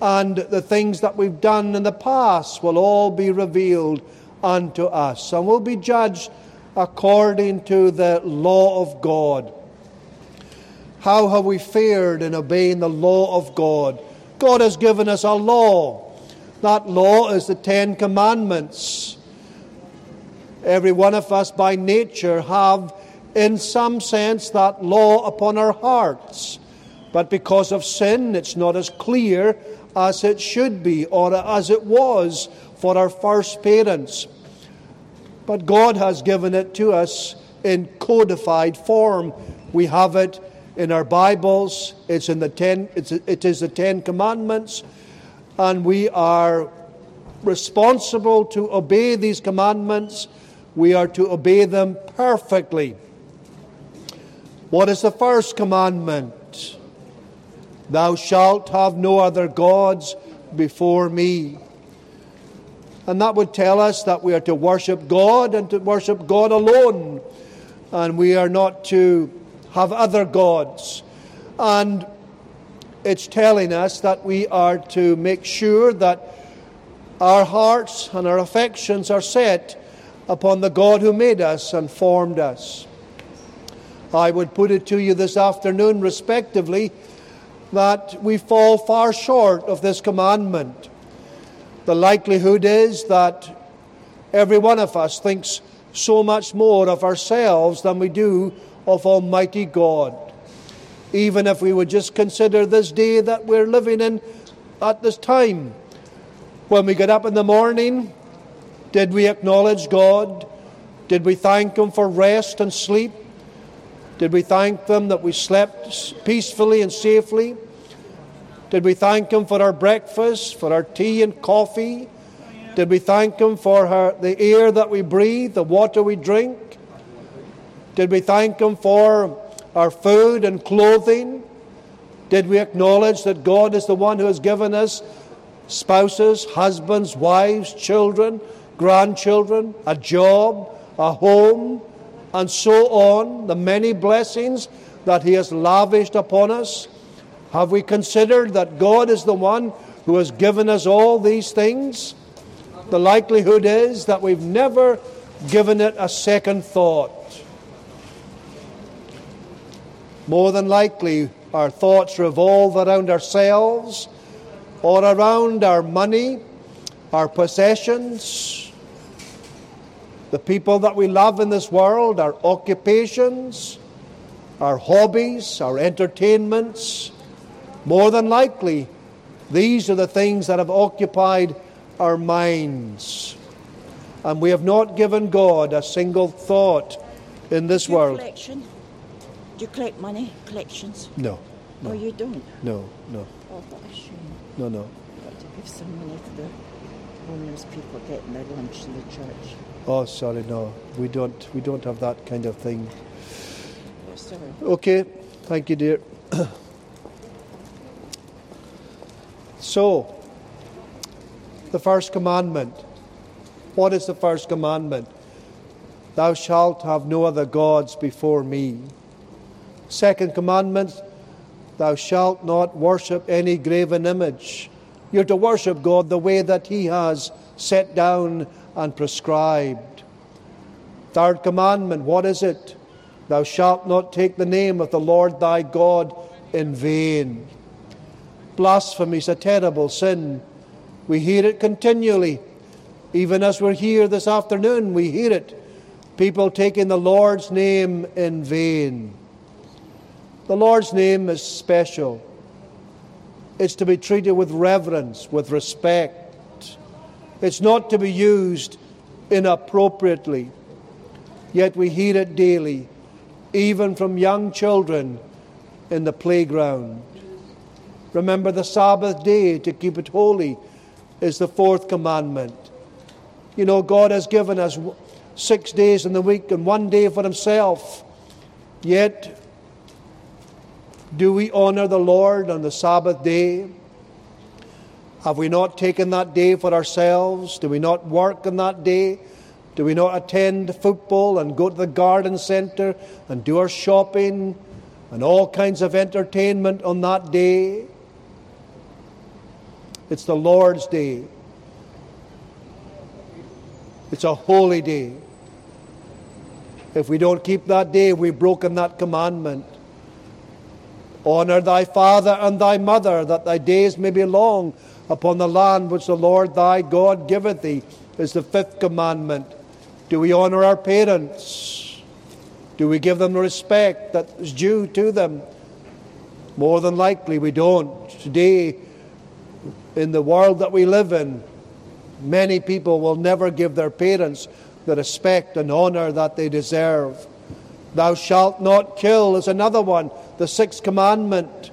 and the things that we've done in the past will all be revealed unto us, and we'll be judged according to the law of God. How have we fared in obeying the law of God? God has given us a law. That law is the Ten Commandments. Every one of us by nature have, in some sense, that law upon our hearts. But because of sin, it's not as clear as it should be or as it was for our first parents. But God has given it to us in codified form. We have it in our Bibles. It's in the ten, it's, it is the Ten Commandments, and we are responsible to obey these commandments. We are to obey them perfectly. What is the first commandment? Thou shalt have no other gods before me. And that would tell us that we are to worship God and to worship God alone. And we are not to have other gods. And it's telling us that we are to make sure that our hearts and our affections are set upon the God who made us and formed us. I would put it to you this afternoon, respectively, that we fall far short of this commandment. The likelihood is that every one of us thinks so much more of ourselves than we do of Almighty God. Even if we would just consider this day that we're living in at this time. When we get up in the morning, did we acknowledge God? Did we thank Him for rest and sleep? Did we thank Him that we slept peacefully and safely? Did we thank Him for our breakfast, for our tea and coffee? Did we thank Him for our, the air that we breathe, the water we drink? Did we thank Him for our food and clothing? Did we acknowledge that God is the one who has given us spouses, husbands, wives, children, grandchildren, a job, a home, and so on, the many blessings that He has lavished upon us? Have we considered that God is the one who has given us all these things? The likelihood is that we've never given it a second thought. More than likely, our thoughts revolve around ourselves or around our money, our possessions, the people that we love in this world, our occupations, our hobbies, our entertainments. More than likely, these are the things that have occupied our minds. And we have not given God a single thought in this world. You collect money? Collections? No, No, oh, you don't. no, no, Oh, what a shame. no, no. Got to give some money to the homeless people getting their lunch in the church. Oh, sorry, no. We don't. We don't have that kind of thing. Oh, sorry. Okay, thank you, dear. so, the first commandment. What is the first commandment? Thou shalt have no other gods before me. Second commandment, thou shalt not worship any graven image. You're to worship God the way that He has set down and prescribed. Third commandment, what is it? Thou shalt not take the name of the Lord thy God in vain. Blasphemy is a terrible sin. We hear it continually. Even as we're here this afternoon, we hear it. People taking the Lord's name in vain. The Lord's name is special. It's to be treated with reverence, with respect. It's not to be used inappropriately. Yet we hear it daily, even from young children in the playground. Remember the Sabbath day to keep it holy is the fourth commandment. You know, God has given us six days in the week and one day for Himself. Yet, do we honor the Lord on the Sabbath day? Have we not taken that day for ourselves? Do we not work on that day? Do we not attend football and go to the garden centre and do our shopping and all kinds of entertainment on that day? It's the Lord's day. It's a holy day. If we don't keep that day, we've broken that commandment. Honor thy father and thy mother, that thy days may be long upon the land which the Lord thy God giveth thee, is the fifth commandment. Do we honor our parents? Do we give them the respect that is due to them? More than likely, we don't. Today, in the world that we live in, many people will never give their parents the respect and honor that they deserve. Thou shalt not kill is another one, the sixth commandment.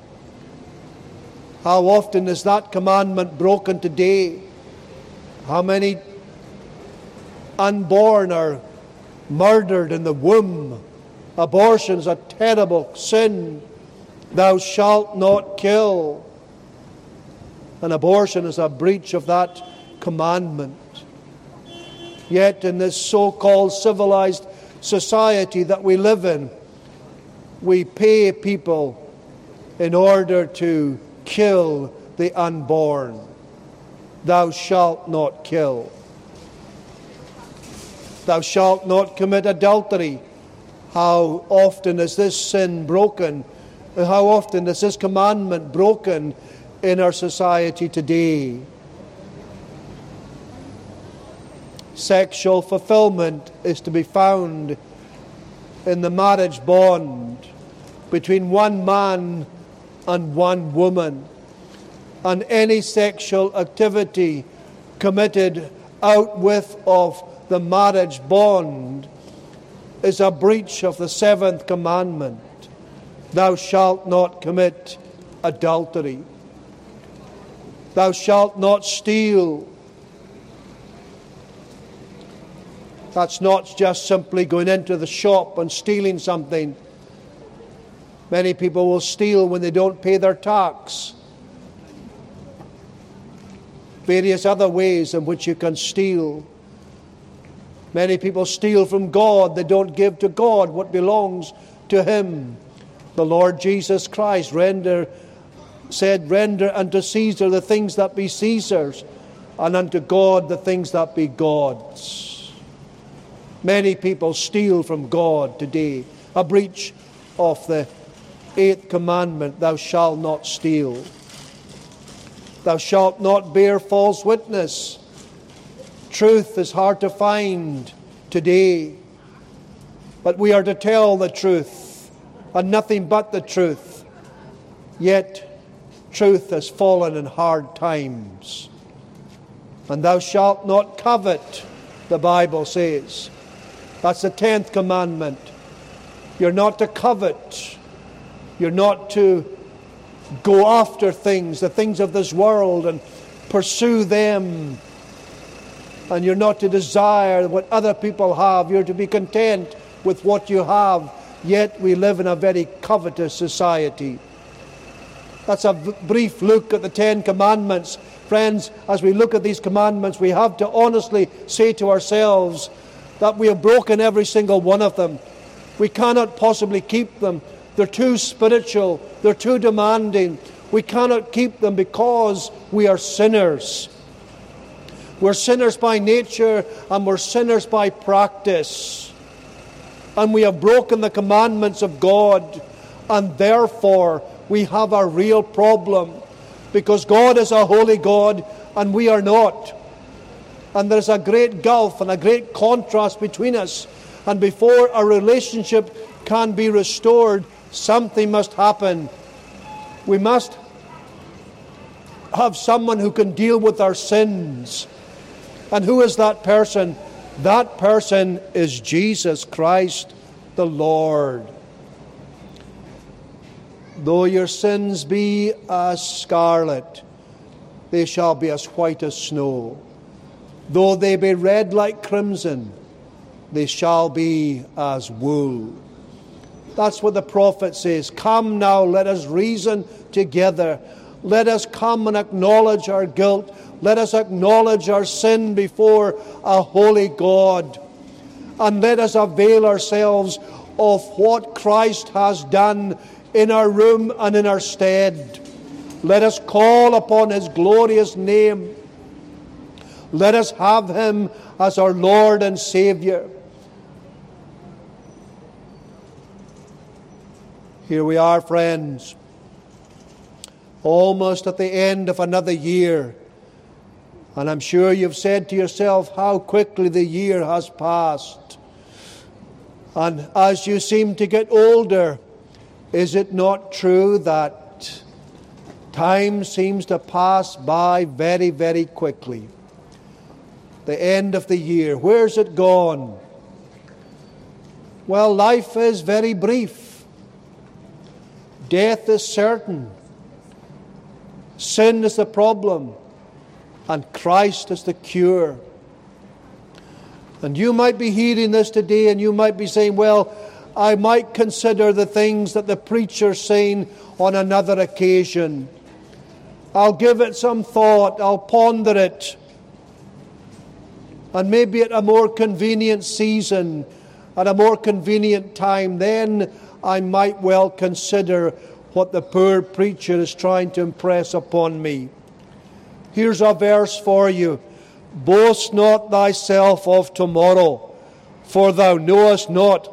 How often is that commandment broken today? How many unborn are murdered in the womb? Abortion's a terrible sin. Thou shalt not kill. An abortion is a breach of that commandment. Yet, in this so called civilized society that we live in, we pay people in order to kill the unborn. Thou shalt not kill. Thou shalt not commit adultery. How often is this sin broken? How often is this commandment broken in our society today? Sexual fulfillment is to be found in the marriage bond between one man and one woman. And any sexual activity committed out with of the marriage bond is a breach of the seventh commandment Thou shalt not commit adultery. Thou shalt not steal. That's not just simply going into the shop and stealing something. Many people will steal when they don't pay their tax. Various other ways in which you can steal. Many people steal from God. They don't give to God what belongs to Him. The Lord Jesus Christ render, said, Render unto Caesar the things that be Caesar's, and unto God the things that be God's. Many people steal from God today. A breach of the eighth commandment Thou shalt not steal. Thou shalt not bear false witness. Truth is hard to find today, but we are to tell the truth and nothing but the truth. Yet, truth has fallen in hard times. And thou shalt not covet, the Bible says. That's the tenth commandment. You're not to covet. You're not to go after things, the things of this world, and pursue them. And you're not to desire what other people have. You're to be content with what you have. Yet we live in a very covetous society. That's a brief look at the Ten Commandments. Friends, as we look at these commandments, we have to honestly say to ourselves that we have broken every single one of them. We cannot possibly keep them. They're too spiritual, they're too demanding. We cannot keep them because we are sinners. We're sinners by nature and we're sinners by practice. And we have broken the commandments of God, and therefore we have a real problem because God is a holy God and we are not. And there's a great gulf and a great contrast between us. And before a relationship can be restored, Something must happen. We must have someone who can deal with our sins. And who is that person? That person is Jesus Christ the Lord. Though your sins be as scarlet, they shall be as white as snow. Though they be red like crimson, they shall be as wool. That's what the prophet says. Come now, let us reason together. Let us come and acknowledge our guilt. Let us acknowledge our sin before a holy God. And let us avail ourselves of what Christ has done in our room and in our stead. Let us call upon his glorious name. Let us have him as our Lord and Saviour. Here we are, friends, almost at the end of another year. And I'm sure you've said to yourself how quickly the year has passed. And as you seem to get older, is it not true that time seems to pass by very, very quickly? The end of the year, where's it gone? Well, life is very brief. Death is certain. Sin is the problem, and Christ is the cure. And you might be hearing this today, and you might be saying, Well, I might consider the things that the preacher's saying on another occasion. I'll give it some thought, I'll ponder it. And maybe at a more convenient season, at a more convenient time, then I might well consider what the poor preacher is trying to impress upon me. Here's a verse for you Boast not thyself of tomorrow, for thou knowest not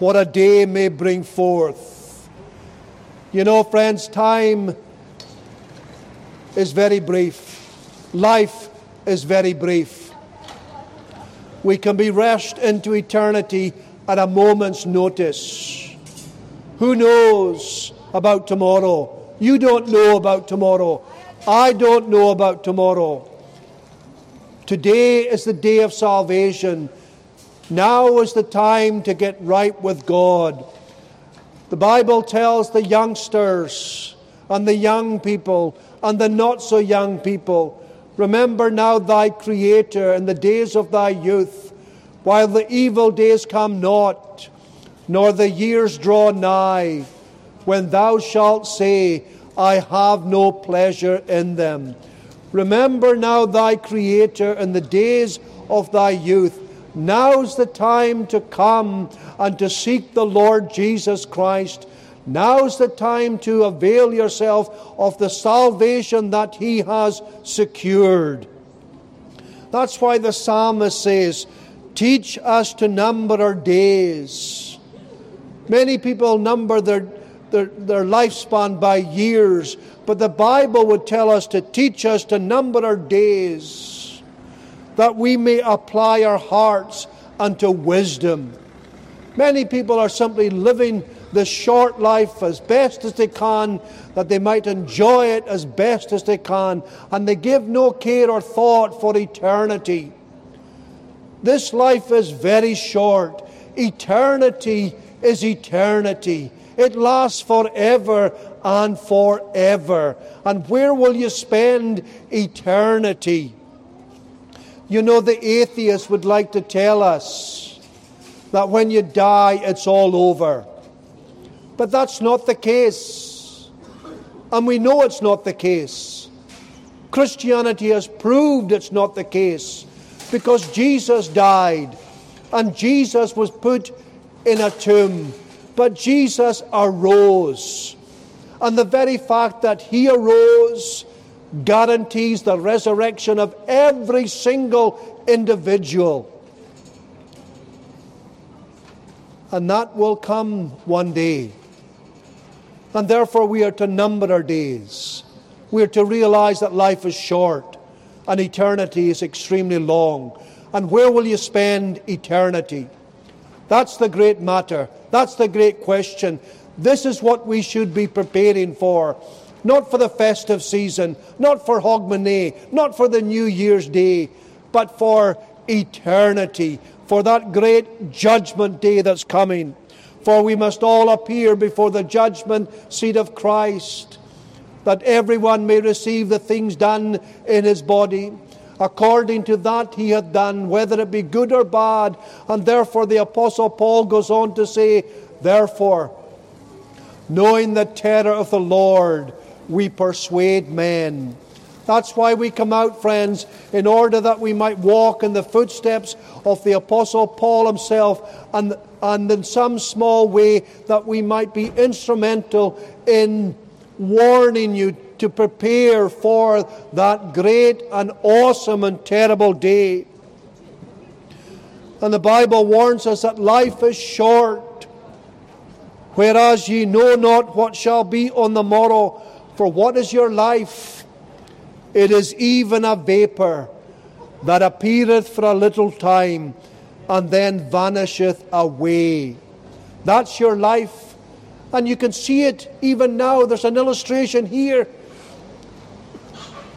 what a day may bring forth. You know, friends, time is very brief, life is very brief. We can be rushed into eternity at a moment's notice. Who knows about tomorrow? You don't know about tomorrow. I don't know about tomorrow. Today is the day of salvation. Now is the time to get right with God. The Bible tells the youngsters and the young people and the not so young people remember now thy Creator in the days of thy youth while the evil days come not, nor the years draw nigh. when thou shalt say, I have no pleasure in them. Remember now thy Creator in the days of thy youth. Now's the time to come and to seek the Lord Jesus Christ. Now's the time to avail yourself of the salvation that He has secured. That's why the psalmist says, Teach us to number our days. Many people number their, their, their lifespan by years, but the Bible would tell us to teach us to number our days, that we may apply our hearts unto wisdom. Many people are simply living this short life as best as they can, that they might enjoy it as best as they can, and they give no care or thought for eternity. This life is very short. Eternity is eternity. It lasts forever and forever. And where will you spend eternity? You know, the atheist would like to tell us that when you die, it's all over. But that's not the case. And we know it's not the case. Christianity has proved it's not the case because Jesus died and Jesus was put in a tomb. But Jesus arose. And the very fact that he arose guarantees the resurrection of every single individual. And that will come one day. And therefore, we are to number our days. We are to realize that life is short and eternity is extremely long. And where will you spend eternity? That's the great matter. That's the great question. This is what we should be preparing for. Not for the festive season, not for Hogmanay, not for the New Year's Day, but for eternity, for that great judgment day that's coming. For we must all appear before the judgment seat of Christ, that everyone may receive the things done in his body according to that he hath done, whether it be good or bad. And therefore the Apostle Paul goes on to say, Therefore, knowing the terror of the Lord, we persuade men. That's why we come out, friends, in order that we might walk in the footsteps of the Apostle Paul himself, and, and in some small way that we might be instrumental in warning you to prepare for that great and awesome and terrible day. And the Bible warns us that life is short, whereas ye know not what shall be on the morrow. For what is your life? It is even a vapour that appeareth for a little time and then vanisheth away. That's your life. And you can see it even now. There's an illustration here.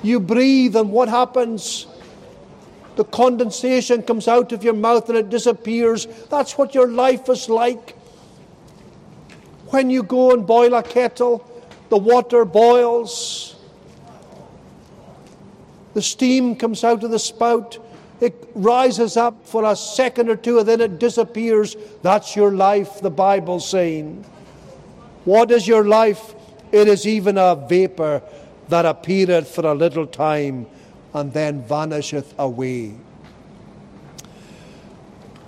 You breathe, and what happens? The condensation comes out of your mouth and it disappears. That's what your life is like. When you go and boil a kettle, the water boils the steam comes out of the spout. It rises up for a second or two and then it disappears. That's your life, the Bible's saying. What is your life? It is even a vapour that appeareth for a little time and then vanisheth away.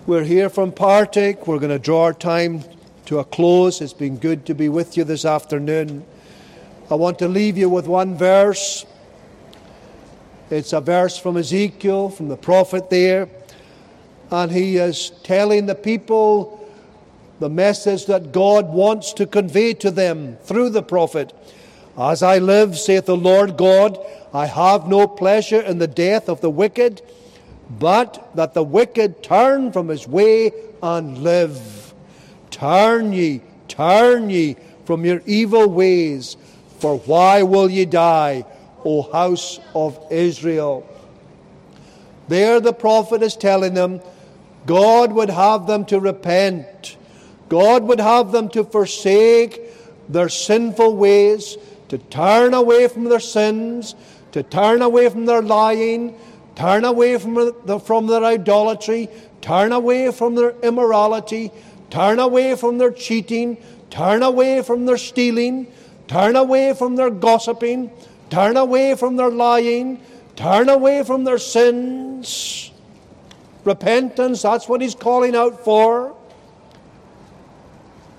We're here from Partick. We're going to draw our time to a close. It's been good to be with you this afternoon. I want to leave you with one verse it's a verse from Ezekiel, from the prophet there. And he is telling the people the message that God wants to convey to them through the prophet. As I live, saith the Lord God, I have no pleasure in the death of the wicked, but that the wicked turn from his way and live. Turn ye, turn ye from your evil ways, for why will ye die? O house of Israel. There, the prophet is telling them God would have them to repent. God would have them to forsake their sinful ways, to turn away from their sins, to turn away from their lying, turn away from, the, from their idolatry, turn away from their immorality, turn away from their cheating, turn away from their stealing, turn away from their gossiping, turn away from their lying, turn away from their sins. Repentance, that's what he's calling out for.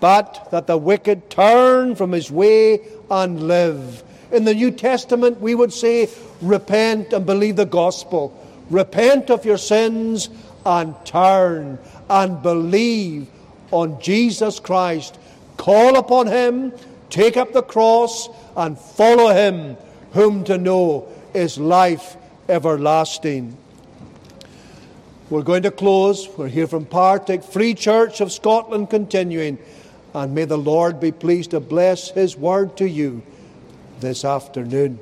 But that the wicked turn from his way and live. In the New Testament, we would say, repent and believe the gospel. Repent of your sins and turn and believe on Jesus Christ. Call upon him, take up the cross, and follow him, whom to know is life everlasting. We're going to close. We're here from Partick Free Church of Scotland continuing. And may the Lord be pleased to bless his word to you this afternoon.